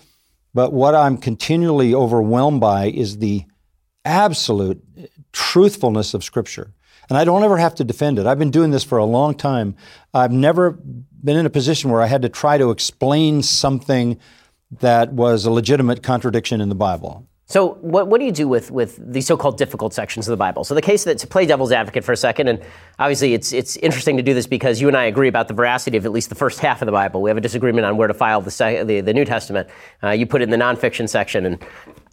but what I'm continually overwhelmed by is the absolute truthfulness of Scripture. And I don't ever have to defend it. I've been doing this for a long time. I've never been in a position where I had to try to explain something that was a legitimate contradiction in the Bible. So, what, what do you do with, with these so called difficult sections of the Bible? So, the case that to play devil's advocate for a second, and obviously it's, it's interesting to do this because you and I agree about the veracity of at least the first half of the Bible. We have a disagreement on where to file the, the, the New Testament. Uh, you put it in the nonfiction section, and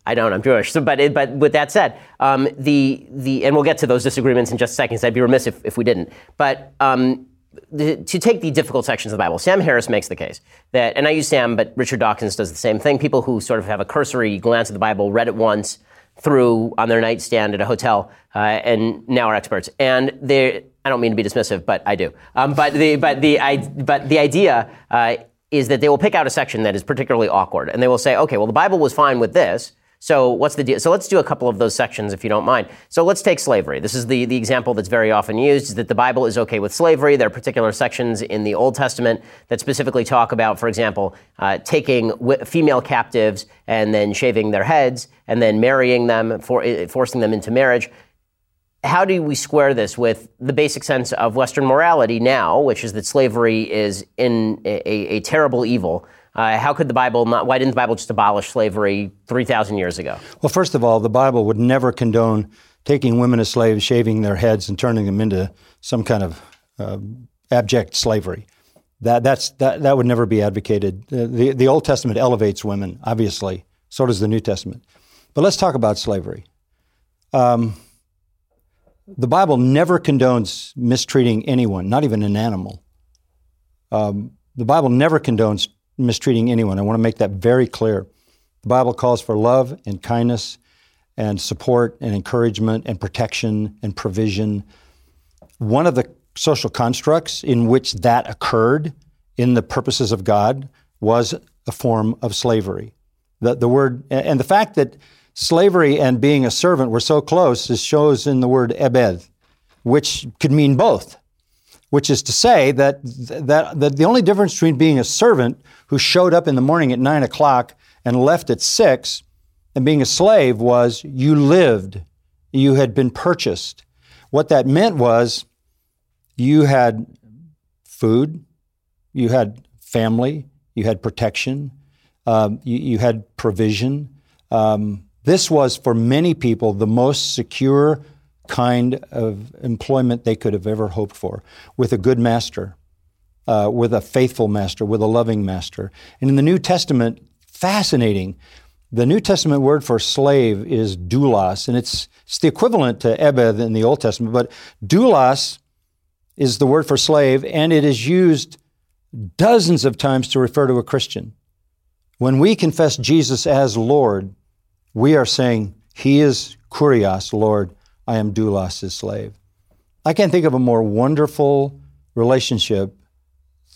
I don't. I'm Jewish. So, but but with that said, um, the the and we'll get to those disagreements in just a second. I'd be remiss if, if we didn't. But um, the, to take the difficult sections of the Bible, Sam Harris makes the case that, and I use Sam, but Richard Dawkins does the same thing. People who sort of have a cursory glance at the Bible, read it once, through on their nightstand at a hotel, uh, and now are experts. And they, I don't mean to be dismissive, but I do. Um, but the but the I, but the idea uh, is that they will pick out a section that is particularly awkward, and they will say, okay, well, the Bible was fine with this. So what's the deal? So let's do a couple of those sections if you don't mind. So let's take slavery. This is the, the example that's very often used, is that the Bible is okay with slavery. There are particular sections in the Old Testament that specifically talk about, for example, uh, taking w- female captives and then shaving their heads and then marrying them, for, uh, forcing them into marriage. How do we square this with the basic sense of Western morality now, which is that slavery is in a, a terrible evil? Uh, how could the Bible not, why didn't the Bible just abolish slavery 3,000 years ago? Well, first of all, the Bible would never condone taking women as slaves, shaving their heads, and turning them into some kind of uh, abject slavery. That, that's, that, that would never be advocated. The, the, the Old Testament elevates women, obviously. So does the New Testament. But let's talk about slavery. Um, the Bible never condones mistreating anyone, not even an animal. Um, the Bible never condones mistreating anyone. I want to make that very clear. The Bible calls for love and kindness and support and encouragement and protection and provision. One of the social constructs in which that occurred in the purposes of God was a form of slavery. The, the word, and the fact that slavery and being a servant were so close is shows in the word ebed, which could mean both which is to say that, that, that the only difference between being a servant who showed up in the morning at nine o'clock and left at six and being a slave was you lived, you had been purchased. What that meant was you had food, you had family, you had protection, um, you, you, had provision. Um, this was for many people the most secure kind of employment they could have ever hoped for with a good master, uh, with a faithful master, with a loving master. And in the New Testament, fascinating. The New Testament word for slave is doulos, and it's, it's the equivalent to ebed in the Old Testament, but doulos is the word for slave, and it is used dozens of times to refer to a Christian. When we confess Jesus as Lord, we are saying, He is kurios, Lord, I am doulos, slave. I can't think of a more wonderful relationship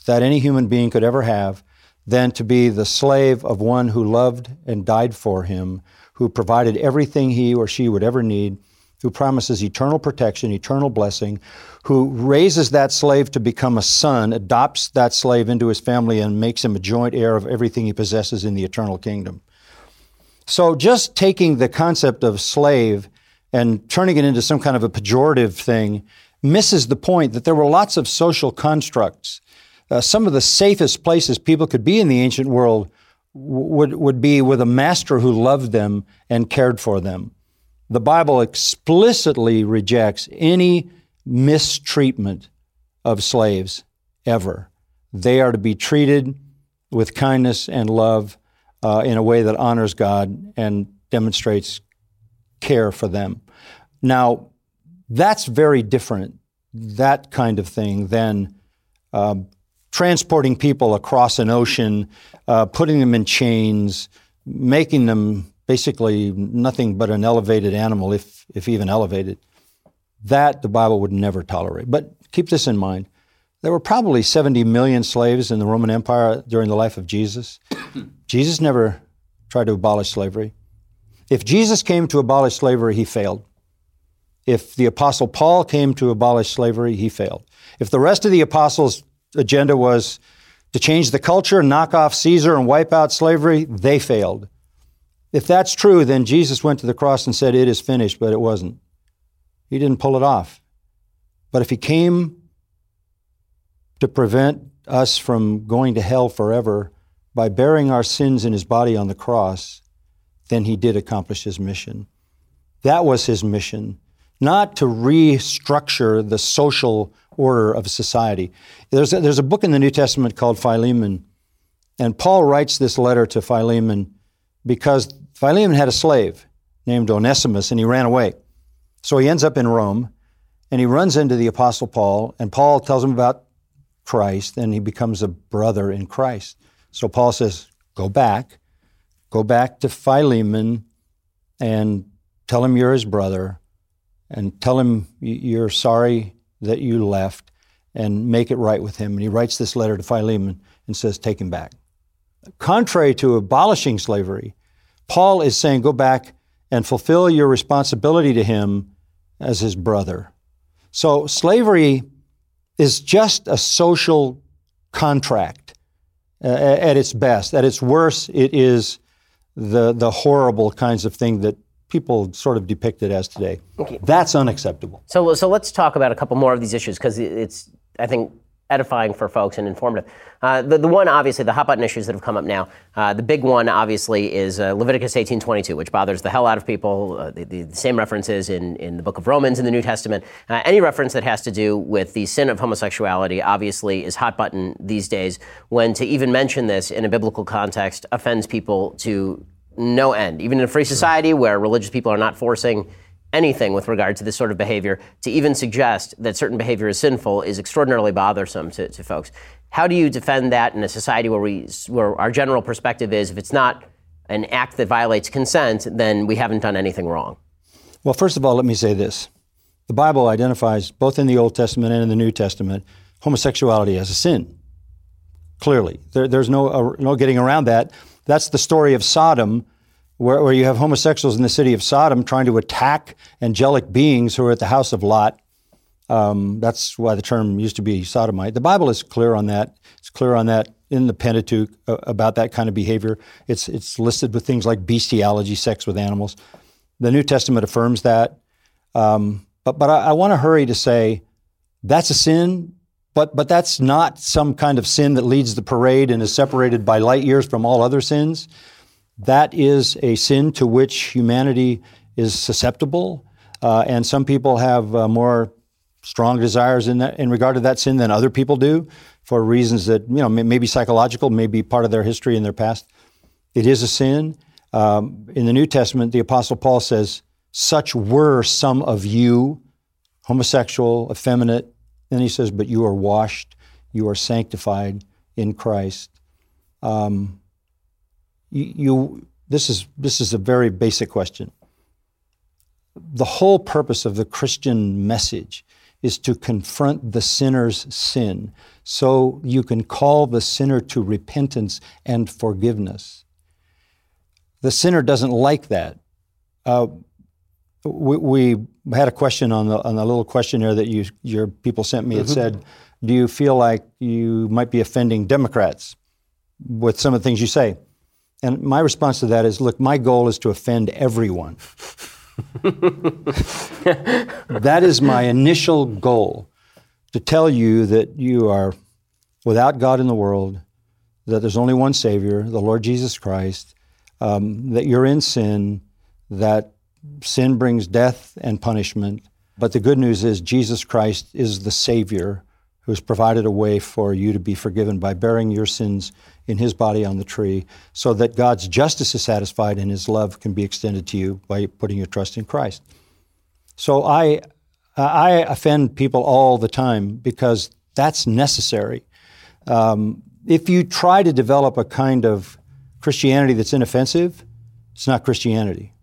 that any human being could ever have than to be the slave of one who loved and died for him, who provided everything he or she would ever need, who promises eternal protection, eternal blessing, who raises that slave to become a son, adopts that slave into his family, and makes him a joint heir of everything he possesses in the eternal kingdom. So, just taking the concept of slave and turning it into some kind of a pejorative thing misses the point that there were lots of social constructs. Uh, some of the safest places people could be in the ancient world would, would be with a master who loved them and cared for them. The Bible explicitly rejects any mistreatment of slaves ever. They are to be treated with kindness and love uh, in a way that honors God and demonstrates care for them. Now, that's very different, that kind of thing, than um, transporting people across an ocean, uh, putting them in chains, making them basically nothing but an elevated animal, if, if even elevated. That the Bible would never tolerate. But keep this in mind. There were probably 70 million slaves in the Roman Empire during the life of Jesus. Jesus never tried to abolish slavery. If Jesus came to abolish slavery, he failed. If the Apostle Paul came to abolish slavery, he failed. If the rest of the apostles' agenda was to change the culture, knock off Caesar, and wipe out slavery, they failed. If that's true, then Jesus went to the cross and said, It is finished, but it wasn't. He didn't pull it off. But if he came to prevent us from going to hell forever by bearing our sins in his body on the cross, then he did accomplish his mission. That was his mission, not to restructure the social order of society. There's a, there's a book in the New Testament called Philemon, and Paul writes this letter to Philemon because Philemon had a slave named Onesimus, and he ran away. So he ends up in Rome, and he runs into the Apostle Paul, and Paul tells him about Christ, and he becomes a brother in Christ. So Paul says, Go back, go back to Philemon and tell him you're his brother, and tell him you're sorry that you left, and make it right with him. And he writes this letter to Philemon and says, Take him back. Contrary to abolishing slavery, Paul is saying, Go back and fulfill your responsibility to him as his brother. So slavery is just a social contract uh, at its best. At its worst, it is the, the horrible kinds of thing that people sort of depict it as today. Okay. That's unacceptable. So, so let's talk about a couple more of these issues because it's, I think, edifying for folks and informative. Uh, the, the one, obviously, the hot button issues that have come up now. Uh, the big one, obviously, is uh, Leviticus 18:22, which bothers the hell out of people. Uh, the, the, same references in, in the book of Romans in the New Testament. Uh, any reference that has to do with the sin of homosexuality, obviously, is hot button these days. When to even mention this in a biblical context offends people to no end. Even in a free society where religious people are not forcing anything with regard to this sort of behavior, to even suggest that certain behavior is sinful is extraordinarily bothersome to, to folks. How do you defend that in a society where, we, where our general perspective is if it's not an act that violates consent, then we haven't done anything wrong? Well, first of all, let me say this. The Bible identifies, both in the Old Testament and in the New Testament, homosexuality as a sin. Clearly. There, there's no, uh, no getting around that. That's the story of Sodom where, where you have homosexuals in the city of Sodom trying to attack angelic beings who are at the house of Lot. Um, that's why the term used to be sodomite. The Bible is clear on that. It's clear on that in the Pentateuch uh, about that kind of behavior. It's it's listed with things like bestiality, sex with animals. The New Testament affirms that. Um, but but I, I want to hurry to say that's a sin. But but that's not some kind of sin that leads the parade and is separated by light years from all other sins. That is a sin to which humanity is susceptible, uh, and some people have uh, more strong desires in, that, in regard to that sin than other people do, for reasons that you know maybe psychological, maybe part of their history and their past. It is a sin. Um, in the New Testament, the Apostle Paul says, "Such were some of you, homosexual, effeminate." Then he says, "But you are washed, you are sanctified in Christ." Um, you, you this is this is a very basic question. The whole purpose of the Christian message is to confront the sinner's sin so you can call the sinner to repentance and forgiveness. The sinner doesn't like that. Uh, we, we, had a question on the, on the little questionnaire that you, your people sent me. It mm-hmm. said, Do you feel like you might be offending Democrats with some of the things you say? And my response to that is look, my goal is to offend everyone. that is my initial goal to tell you that you are without God in the world, that there's only one Savior, the Lord Jesus Christ, um, that you're in sin, that sin brings death and punishment. But the good news is Jesus Christ is the Savior who has provided a way for you to be forgiven by bearing your sins in his body on the tree, so that God's justice is satisfied and his love can be extended to you by putting your trust in Christ. So I, I offend people all the time because that's necessary. Um, if you try to develop a kind of Christianity that's inoffensive, it's not Christianity.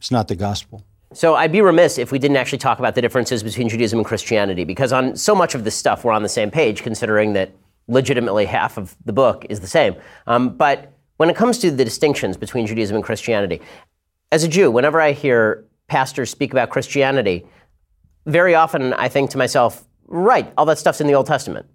It's not the gospel. So I'd be remiss if we didn't actually talk about the differences between Judaism and Christianity, because on so much of this stuff we're on the same page, considering that legitimately half of the book is the same. Um, but when it comes to the distinctions between Judaism and Christianity, as a Jew, whenever I hear pastors speak about Christianity, very often I think to myself, right, all that stuff's in the Old Testament.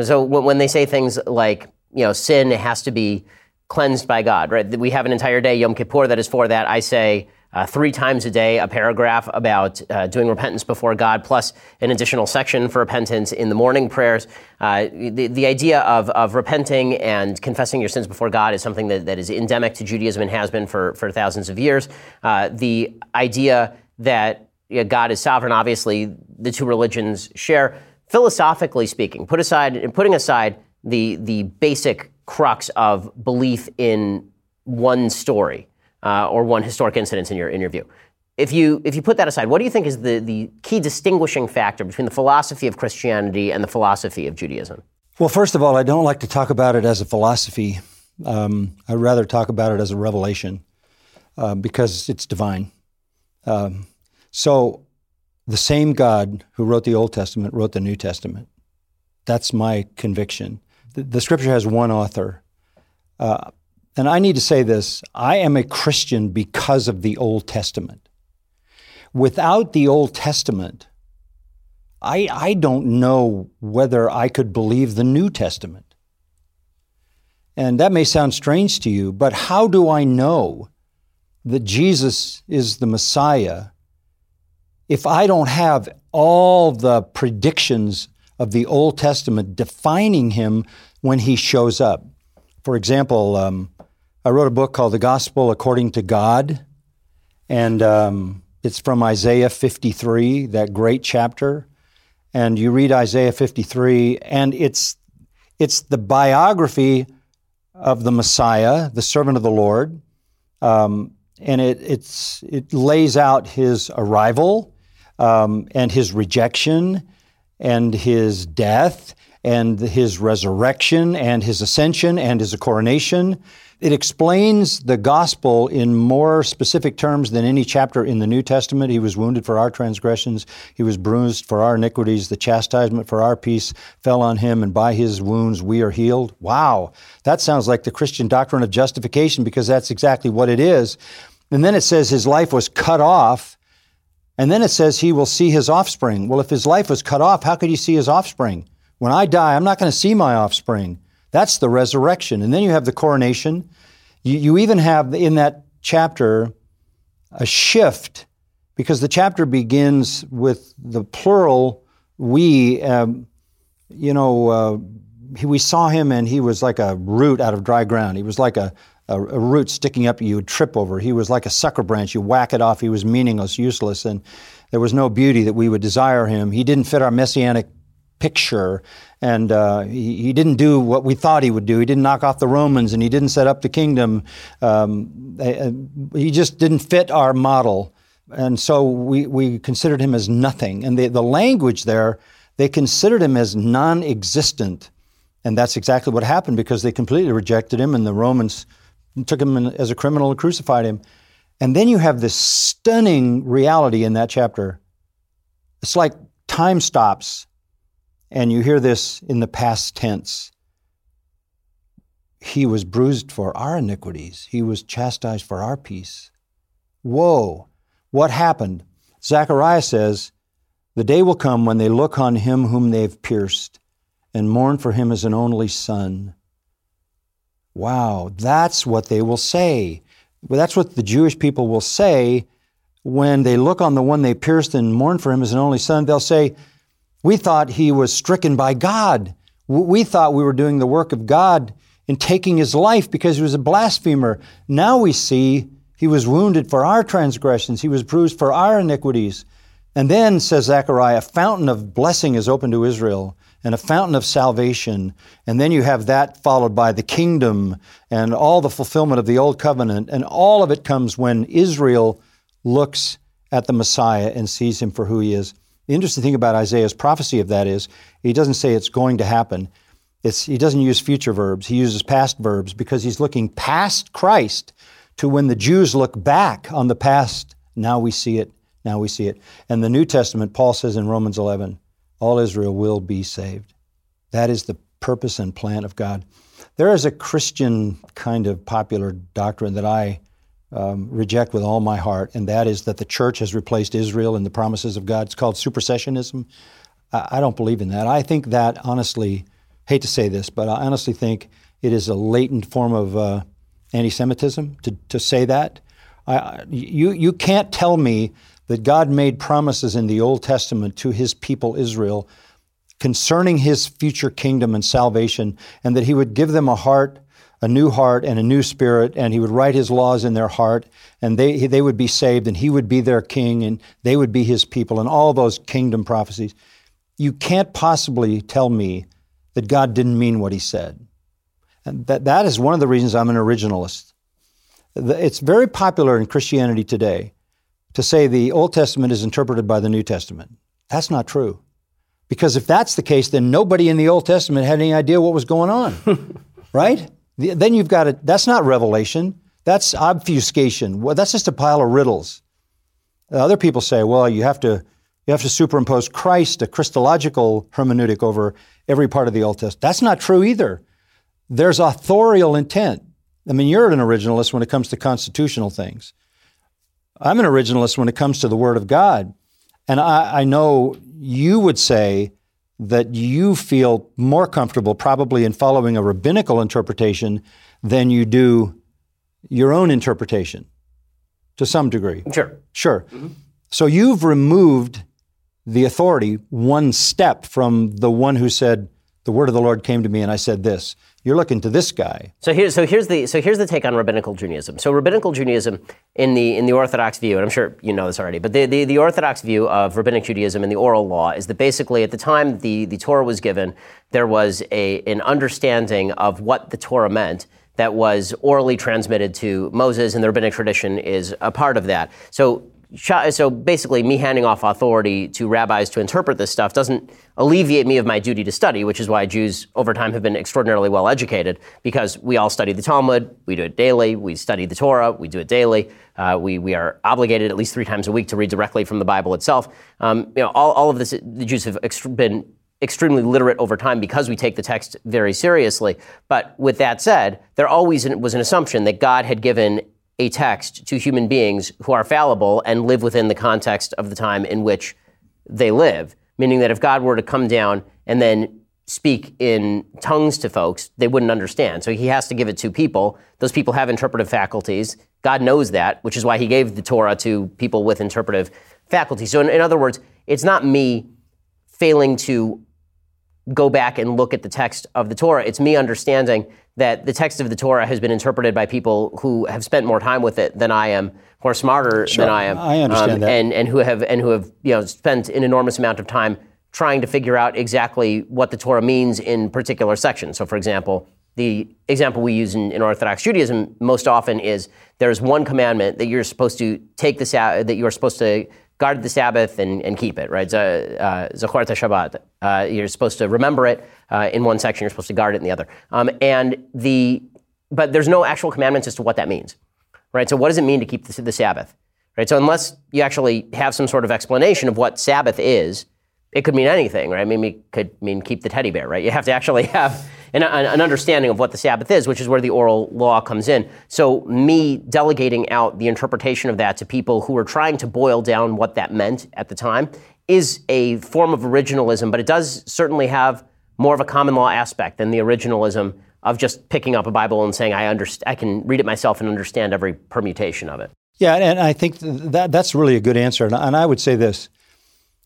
So when they say things like, you know, sin has to be cleansed by God, right? We have an entire day, Yom Kippur, that is for that. I say, uh, three times a day a paragraph about uh, doing repentance before God, plus an additional section for repentance in the morning prayers. Uh, the, the idea of, of repenting and confessing your sins before God is something that, that is endemic to Judaism and has been for, for thousands of years. Uh, the idea that you know, God is sovereign, obviously, the two religions share. Philosophically speaking, put aside, putting aside the, the basic crux of belief in one story uh, or one historic incident in your, in your view. If you, if you put that aside, what do you think is the, the key distinguishing factor between the philosophy of Christianity and the philosophy of Judaism? Well, first of all, I don't like to talk about it as a philosophy. Um, I'd rather talk about it as a revelation uh, because it's divine. Um, so the same God who wrote the Old Testament wrote the New Testament. That's my conviction. The, the scripture has one author. Uh, and I need to say this I am a Christian because of the Old Testament. Without the Old Testament, I, I don't know whether I could believe the New Testament. And that may sound strange to you, but how do I know that Jesus is the Messiah if I don't have all the predictions of the Old Testament defining him when he shows up? For example, um, I wrote a book called The Gospel According to God, and um, it's from Isaiah 53, that great chapter. And you read Isaiah 53, and it's it's the biography of the Messiah, the servant of the Lord, um, and it it's it lays out his arrival um, and his rejection and his death and his resurrection and his ascension and his coronation it explains the gospel in more specific terms than any chapter in the New Testament. He was wounded for our transgressions, he was bruised for our iniquities. The chastisement for our peace fell on him, and by his wounds we are healed. Wow, that sounds like the Christian doctrine of justification because that's exactly what it is. And then it says his life was cut off. And then it says he will see his offspring. Well, if his life was cut off, how could he see his offspring? When I die, I'm not going to see my offspring. That's the resurrection. And then you have the coronation. You, you even have in that chapter a shift because the chapter begins with the plural we. Um, you know, uh, he, we saw him and he was like a root out of dry ground. He was like a, a, a, root sticking up you would trip over. He was like a sucker branch. You whack it off. He was meaningless, useless, and there was no beauty that we would desire him. He didn't fit our messianic picture. And uh, he, he, didn't do what we thought he would do. He didn't knock off the Romans and he didn't set up the kingdom. Um, he just didn't fit our model. And so we, we considered him as nothing. And the, the language there, they considered him as non existent. And that's exactly what happened because they completely rejected him and the Romans took him in, as a criminal and crucified him. And then you have this stunning reality in that chapter. It's like time stops and you hear this in the past tense. He was bruised for our iniquities, he was chastised for our peace. Whoa, what happened? Zechariah says, The day will come when they look on him whom they've pierced and mourn for him as an only son. Wow, that's what they will say. That's what the Jewish people will say when they look on the one they pierced and mourn for him as an only son. They'll say, we thought he was stricken by God. We thought we were doing the work of God in taking his life because he was a blasphemer. Now we see he was wounded for our transgressions, he was bruised for our iniquities. And then, says Zechariah, a fountain of blessing is open to Israel and a fountain of salvation. And then you have that followed by the kingdom and all the fulfillment of the old covenant. And all of it comes when Israel looks at the Messiah and sees him for who he is. The interesting thing about Isaiah's prophecy of that is he doesn't say it's going to happen. It's, he doesn't use future verbs, he uses past verbs because he's looking past Christ to when the Jews look back on the past. Now we see it. Now we see it. And the New Testament, Paul says in Romans 11, all Israel will be saved. That is the purpose and plan of God. There is a Christian kind of popular doctrine that I um, reject with all my heart, and that is that the church has replaced Israel in the promises of God. It's called supersessionism. I, I don't believe in that. I think that, honestly, hate to say this, but I honestly think it is a latent form of uh, anti Semitism to, to say that. I, you, you can't tell me that God made promises in the Old Testament to his people Israel concerning his future kingdom and salvation, and that he would give them a heart a new heart and a new spirit, and he would write his laws in their heart, and they, they would be saved, and he would be their king, and they would be his people, and all those kingdom prophecies. You can't possibly tell me that God didn't mean what he said. And that, that is one of the reasons I'm an originalist. It's very popular in Christianity today to say the Old Testament is interpreted by the New Testament. That's not true. Because if that's the case, then nobody in the Old Testament had any idea what was going on, right? Then you've got it. That's not revelation. That's obfuscation. Well, that's just a pile of riddles. Uh, other people say, well, you have to you have to superimpose Christ, a Christological hermeneutic, over every part of the Old Testament. That's not true either. There's authorial intent. I mean, you're an originalist when it comes to constitutional things. I'm an originalist when it comes to the Word of God. And I, I know you would say that you feel more comfortable probably in following a rabbinical interpretation than you do your own interpretation to some degree. Sure. Sure. Mm-hmm. So you've removed the authority one step from the one who said, The word of the Lord came to me and I said this. You're looking to this guy. So here's so here's the so here's the take on rabbinical Judaism. So rabbinical Judaism in the in the Orthodox view, and I'm sure you know this already, but the, the, the Orthodox view of rabbinic Judaism and the oral law is that basically at the time the, the Torah was given, there was a an understanding of what the Torah meant that was orally transmitted to Moses, and the rabbinic tradition is a part of that. So so basically, me handing off authority to rabbis to interpret this stuff doesn't alleviate me of my duty to study, which is why Jews over time have been extraordinarily well educated because we all study the Talmud, we do it daily, we study the Torah, we do it daily, uh, we, we are obligated at least three times a week to read directly from the Bible itself. Um, you know, all, all of this, the Jews have ext- been extremely literate over time because we take the text very seriously. But with that said, there always was an assumption that God had given a text to human beings who are fallible and live within the context of the time in which they live. Meaning that if God were to come down and then speak in tongues to folks, they wouldn't understand. So he has to give it to people. Those people have interpretive faculties. God knows that, which is why he gave the Torah to people with interpretive faculties. So, in, in other words, it's not me failing to go back and look at the text of the Torah. It's me understanding that the text of the Torah has been interpreted by people who have spent more time with it than I am, who are smarter sure, than I am. I understand um, that. And, and who have and who have you know spent an enormous amount of time trying to figure out exactly what the Torah means in particular sections. So, for example, the example we use in, in, Orthodox Judaism most often is there's one commandment that you're supposed to take the Sabbath, that you're supposed to guard the Sabbath and, and keep it, right? Uh, Zachor Shabbat. Uh, you're supposed to remember it uh, in one section, you're supposed to guard it in the other. Um, and the, but there's no actual commandments as to what that means, right? So what does it mean to keep the, the Sabbath, right? So unless you actually have some sort of explanation of what Sabbath is, it could mean anything, right? I mean, it could mean keep the teddy bear, right? You have to actually have an, an, understanding of what the Sabbath is, which is where the oral law comes in. So, me delegating out the interpretation of that to people who were trying to boil down what that meant at the time is a form of originalism, but it does certainly have more of a common law aspect than the originalism of just picking up a Bible and saying, I, underst- I can read it myself and understand every permutation of it. Yeah, and I think that that's really a good answer. And I would say this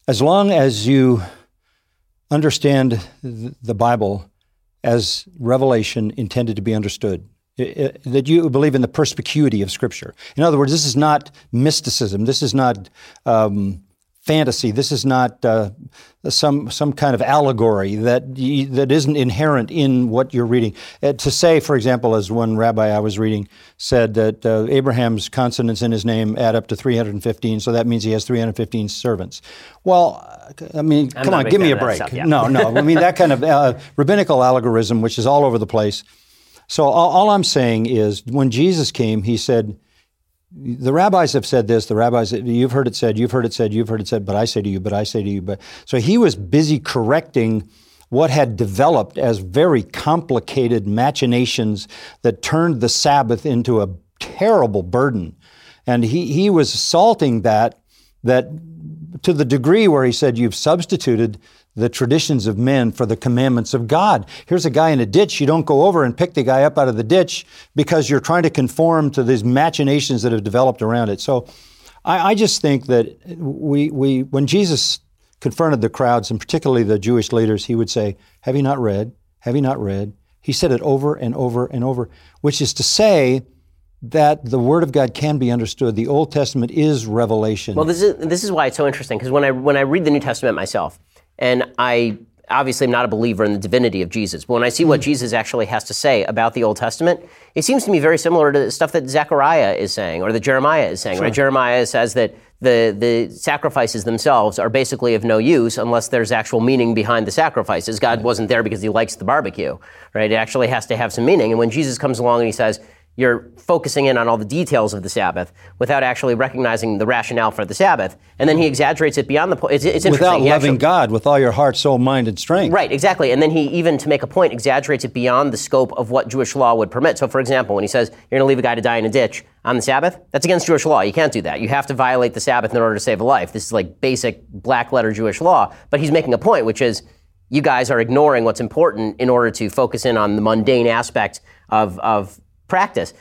as long as you understand the Bible as revelation intended to be understood. that you believe in the perspicuity of Scripture. In other words, this is not mysticism. This is not um, fantasy. This is not uh, some some kind of allegory that that isn't inherent in what you're reading. Uh, to say, for example, as one rabbi I was reading said that uh, Abraham's consonants in his name add up to 315, so that means he has 315 servants. Well, I mean, I'm come on, give me a break. Stuff, yeah. No, no. I mean that kind of uh, rabbinical algorithm, which is all over the place. So all, all I'm saying is, when Jesus came, he said the rabbis have said this, the rabbis, you've heard it said, you've heard it said, you've heard it said, but I say to you, but I say to you, but. So he was busy correcting what had developed as very complicated machinations that turned the Sabbath into a terrible burden. And he, he was assaulting that, that to the degree where he said, You've substituted the traditions of men for the commandments of God. Here's a guy in a ditch. You don't go over and pick the guy up out of the ditch because you're trying to conform to these machinations that have developed around it. So I, I just think that we, we, when Jesus confronted the crowds, and particularly the Jewish leaders, he would say, Have you not read? Have you not read? He said it over and over and over, which is to say, that the Word of God can be understood. The Old Testament is revelation. Well, this is this is why it's so interesting because when I when I read the New Testament myself, and I obviously am not a believer in the divinity of Jesus, but when I see what hmm. Jesus actually has to say about the Old Testament, it seems to me very similar to the stuff that Zechariah is saying or that Jeremiah is saying. Sure. Right? Jeremiah says that the, the sacrifices themselves are basically of no use unless there's actual meaning behind the sacrifices. God wasn't there because he likes the barbecue, right? It actually has to have some meaning. And when Jesus comes along and he says, you're focusing in on all the details of the Sabbath without actually recognizing the rationale for the Sabbath. And then he exaggerates it beyond the point. It's, it's Without He loving actually- God with all your heart, soul, mind, and strength. Right, exactly. And then he even, to make a point, exaggerates it beyond the scope of what Jewish law would permit. So, for example, when he says you're going to leave a guy to die in a ditch on the Sabbath, that's against Jewish law. You can't do that. You have to violate the Sabbath in order to save a life. This is like basic black letter Jewish law. But he's making a point, which is you guys are ignoring what's important in order to focus in on the mundane aspect of, of practice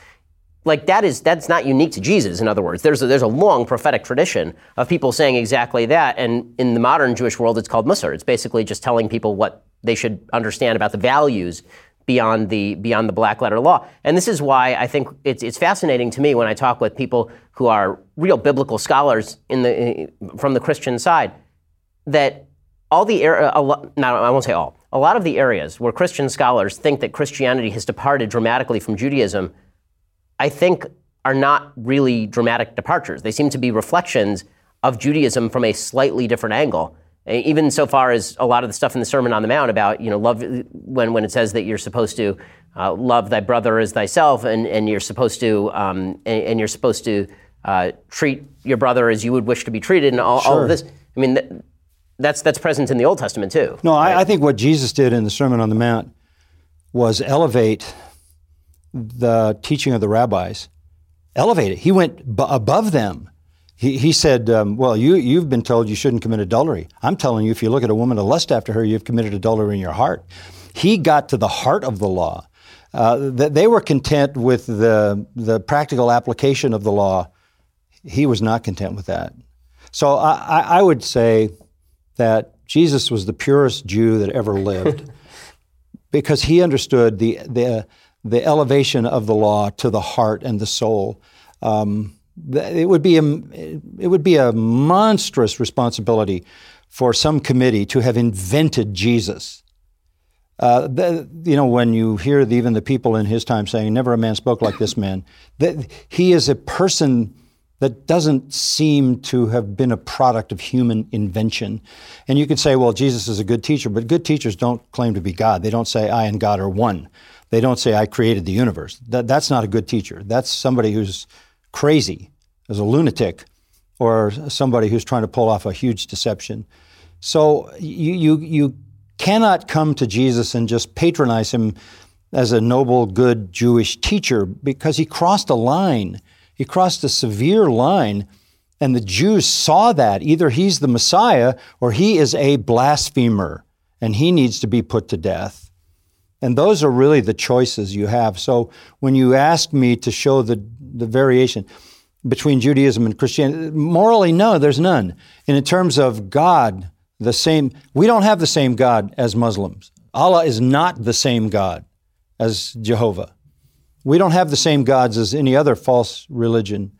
like that is that's not unique to Jesus. In other words, there's a, there's a long prophetic tradition of people saying exactly that, and in the modern Jewish world, it's called Musar. It's basically just telling people what they should understand about the values beyond the beyond the black letter law. And this is why I think it's it's fascinating to me when I talk with people who are real biblical scholars in the eh, from the Christian side that all the area, not I won't say all, a lot of the areas where Christian scholars think that Christianity has departed dramatically from Judaism I think are not really dramatic departures. They seem to be reflections of Judaism from a slightly different angle. Even so far as a lot of the stuff in the Sermon on the Mount about, you know, love, when, when it says that you're supposed to uh, love thy brother as thyself and, and you're supposed to, um, and, and, you're supposed to uh, treat your brother as you would wish to be treated and all, sure. all of this. I mean, that's, that's present in the Old Testament too. No, right? I, I think what Jesus did in the Sermon on the Mount was elevate the teaching of the rabbis, elevate it. He went b- above them. He, he said, um, Well, you, you've been told you shouldn't commit adultery. I'm telling you, if you look at a woman to lust after her, you've committed adultery in your heart. He got to the heart of the law. Uh, they were content with the, the practical application of the law. He was not content with that. So I, I would say that Jesus was the purest Jew that ever lived because he understood the, the, the elevation of the law to the heart and the soul. Um, it would be a, it would be a monstrous responsibility for some committee to have invented Jesus. Uh, the, you know, when you hear the, even the people in his time saying, "Never a man spoke like this man," that he is a person that doesn't seem to have been a product of human invention. And you could say, "Well, Jesus is a good teacher," but good teachers don't claim to be God. They don't say, "I and God are one." They don't say, I created the universe. That, that's not a good teacher. That's somebody who's crazy, as a lunatic, or somebody who's trying to pull off a huge deception. So you, you, you cannot come to Jesus and just patronize him as a noble, good Jewish teacher because he crossed a line. He crossed a severe line, and the Jews saw that. Either he's the Messiah or he is a blasphemer, and he needs to be put to death. And those are really the choices you have. So when you ask me to show the, the variation between Judaism and Christianity, morally, no, there's none. And in terms of God, the same, we don't have the same God as Muslims. Allah is not the same God as Jehovah. We don't have the same gods as any other false religion,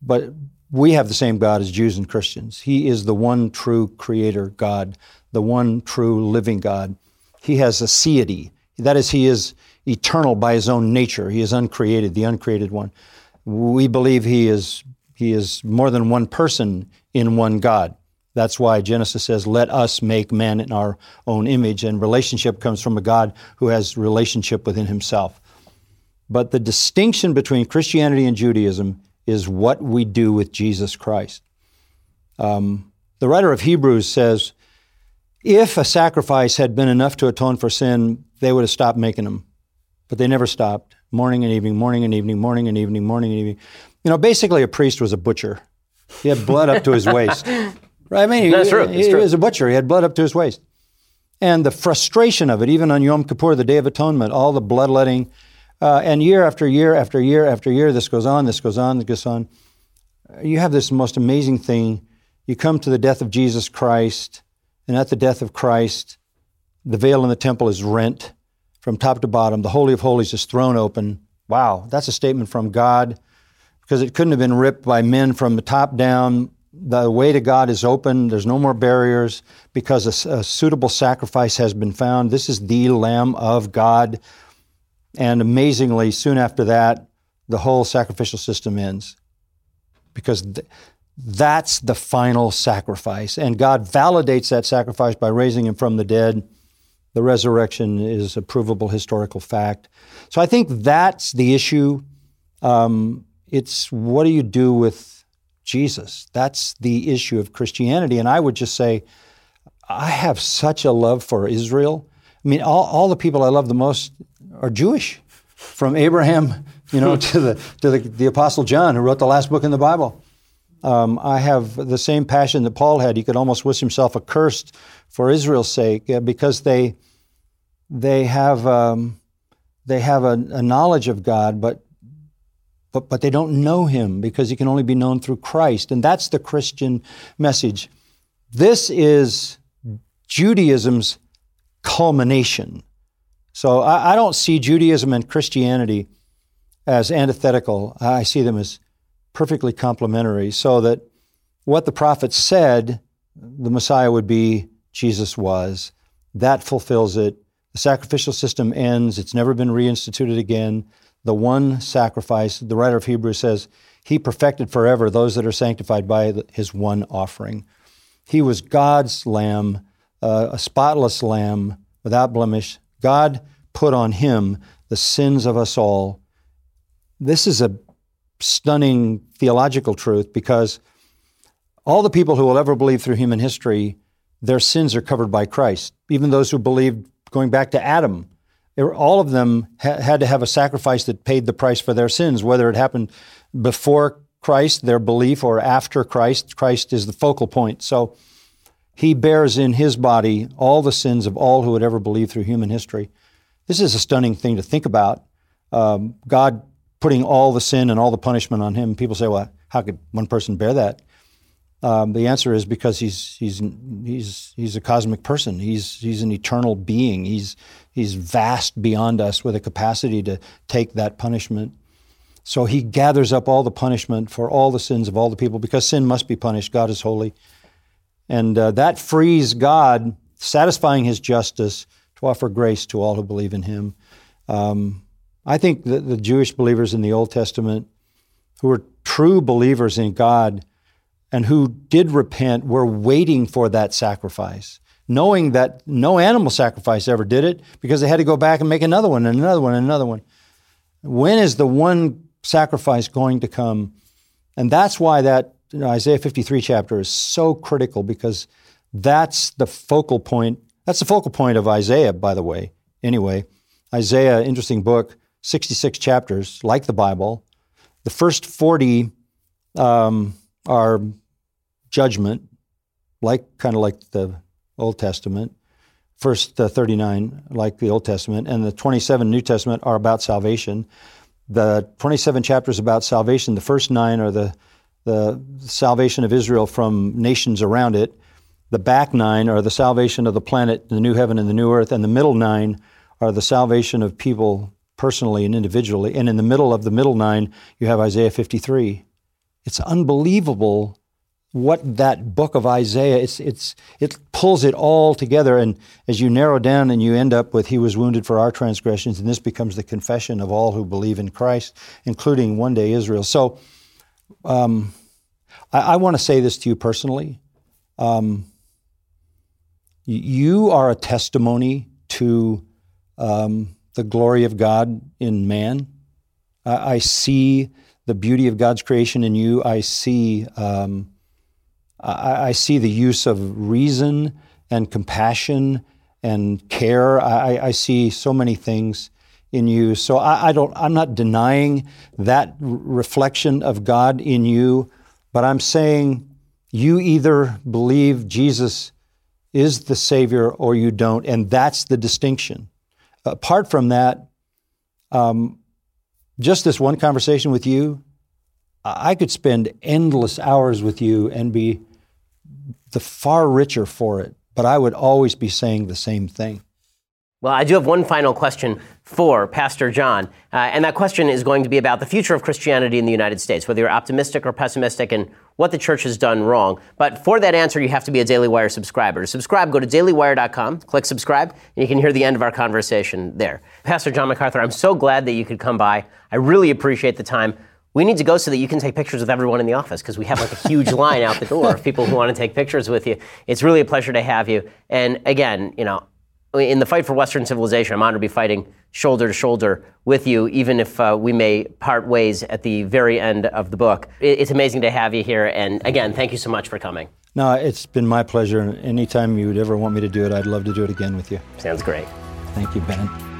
but we have the same God as Jews and Christians. He is the one true creator God, the one true living God. He has aseity. That is, he is eternal by his own nature. He is uncreated, the uncreated one. We believe he is, he is more than one person in one God. That's why Genesis says, let us make man in our own image. And relationship comes from a God who has relationship within himself. But the distinction between Christianity and Judaism is what we do with Jesus Christ. Um, the writer of Hebrews says, if a sacrifice had been enough to atone for sin, they would have stopped making them. But they never stopped. Morning and evening, morning and evening, morning and evening, morning and evening. You know, basically a priest was a butcher. He had blood up to his waist. Right? I mean, That's he, true. he, he was a butcher. He had blood up to his waist. And the frustration of it, even on Yom Kippur, the Day of Atonement, all the bloodletting, uh, and year after year after year after year, this goes on, this goes on, this goes on. You have this most amazing thing. You come to the death of Jesus Christ, and at the death of Christ, the veil in the temple is rent from top to bottom. The Holy of Holies is thrown open. Wow, that's a statement from God because it couldn't have been ripped by men from the top down. The way to God is open. There's no more barriers because a, a suitable sacrifice has been found. This is the Lamb of God. And amazingly, soon after that, the whole sacrificial system ends because th- that's the final sacrifice. And God validates that sacrifice by raising him from the dead. The resurrection is a provable historical fact. So I think that's the issue. Um, it's what do you do with Jesus? That's the issue of Christianity. And I would just say, I have such a love for Israel. I mean, all, all the people I love the most are Jewish, from Abraham, you know, to the to the, the Apostle John, who wrote the last book in the Bible. Um, I have the same passion that Paul had. He could almost wish himself accursed for Israel's sake uh, because they they have um, they have a, a, knowledge of God, but but but they don't know Him because He can only be known through Christ, and that's the Christian message. This is Judaism's culmination. So I, I don't see Judaism and Christianity as antithetical. I see them as perfectly complementary, so that what the prophet said the Messiah would be, Jesus was. That fulfills it. The sacrificial system ends. It's never been reinstituted again. The one sacrifice, the writer of Hebrews says, He perfected forever those that are sanctified by His one offering. He was God's lamb, uh, a spotless lamb without blemish. God put on Him the sins of us all. This is a stunning theological truth because all the people who will ever believe through human history, their sins are covered by Christ. Even those who believed going back to Adam, all of them ha- had to have a sacrifice that paid the price for their sins, whether it happened before Christ, their belief, or after Christ. Christ is the focal point. So he bears in his body all the sins of all who would ever believe through human history. This is a stunning thing to think about. Um, God putting all the sin and all the punishment on him. People say, well, how could one person bear that? Um, the answer is because he's he's he's he's a cosmic person. He's he's an eternal being. He's he's vast beyond us with a capacity to take that punishment. So he gathers up all the punishment for all the sins of all the people because sin must be punished. God is holy, and uh, that frees God, satisfying His justice, to offer grace to all who believe in Him. Um, I think that the Jewish believers in the Old Testament, who were true believers in God and who did repent, were waiting for that sacrifice, knowing that no animal sacrifice ever did it because they had to go back and make another one and another one and another one. When is the one sacrifice going to come? And that's why that you know, Isaiah 53 chapter is so critical because that's the focal point. That's the focal point of Isaiah, by the way. Anyway, Isaiah, interesting book. 66 chapters, like the Bible. The first 40 um, are judgment, like kind of like the Old Testament. First uh, 39, like the Old Testament, and the 27 New Testament are about salvation. The 27 chapters about salvation, the first nine are the the salvation of Israel from nations around it. The back nine are the salvation of the planet, the new heaven and the new earth, and the middle nine are the salvation of people personally and individually. And in the middle of the middle nine, you have Isaiah 53. It's unbelievable what that book of Isaiah, it's, it's, it pulls it all together. And as you narrow down and you end up with, He was wounded for our transgressions, and this becomes the confession of all who believe in Christ, including one day Israel. So um, I, I want to say this to you personally. Um, you are a testimony to um, the glory of God in man. I, I see the beauty of God's creation in you. I see um, I, I, see the use of reason and compassion and care. I, I see so many things in you. So I, I, don't. I'm not denying that reflection of God in you, but I'm saying you either believe Jesus is the Savior or you don't, and that's the distinction apart from that, um, just this one conversation with you, I could spend endless hours with you and be the far richer for it, but I would always be saying the same thing. Well, I do have one final question for Pastor John, uh, and that question is going to be about the future of Christianity in the United States, whether you're optimistic or pessimistic, and what the church has done wrong. But for that answer, you have to be a Daily Wire subscriber. To subscribe, go to dailywire.com, click subscribe, and you can hear the end of our conversation there. Pastor John MacArthur, I'm so glad that you could come by. I really appreciate the time. We need to go so that you can take pictures with everyone in the office because we have like a huge line out the door of people who want to take pictures with you. It's really a pleasure to have you. And again, you know, in the fight for Western civilization, I'm honored to be fighting shoulder to shoulder with you, even if uh, we may part ways at the very end of the book. It's amazing to have you here. And again, thank you so much for coming. No, it's been my pleasure. Anytime you would ever want me to do it, I'd love to do it again with you. Sounds great. Thank you, Ben.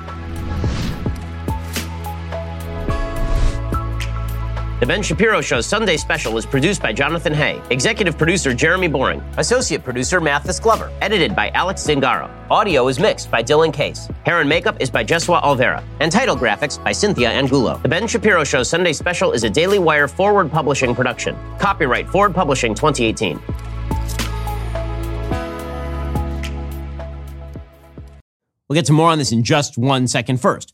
The Ben Shapiro Show's Sunday special is produced by Jonathan Hay, executive producer Jeremy Boring, associate producer Mathis Glover, edited by Alex Zingaro. Audio is mixed by Dylan Case. Hair and makeup is by Jesua Alvera, and title graphics by Cynthia Angulo. The Ben Shapiro Show Sunday special is a Daily Wire Forward Publishing production. Copyright Forward Publishing 2018. We'll get to more on this in just one second. First,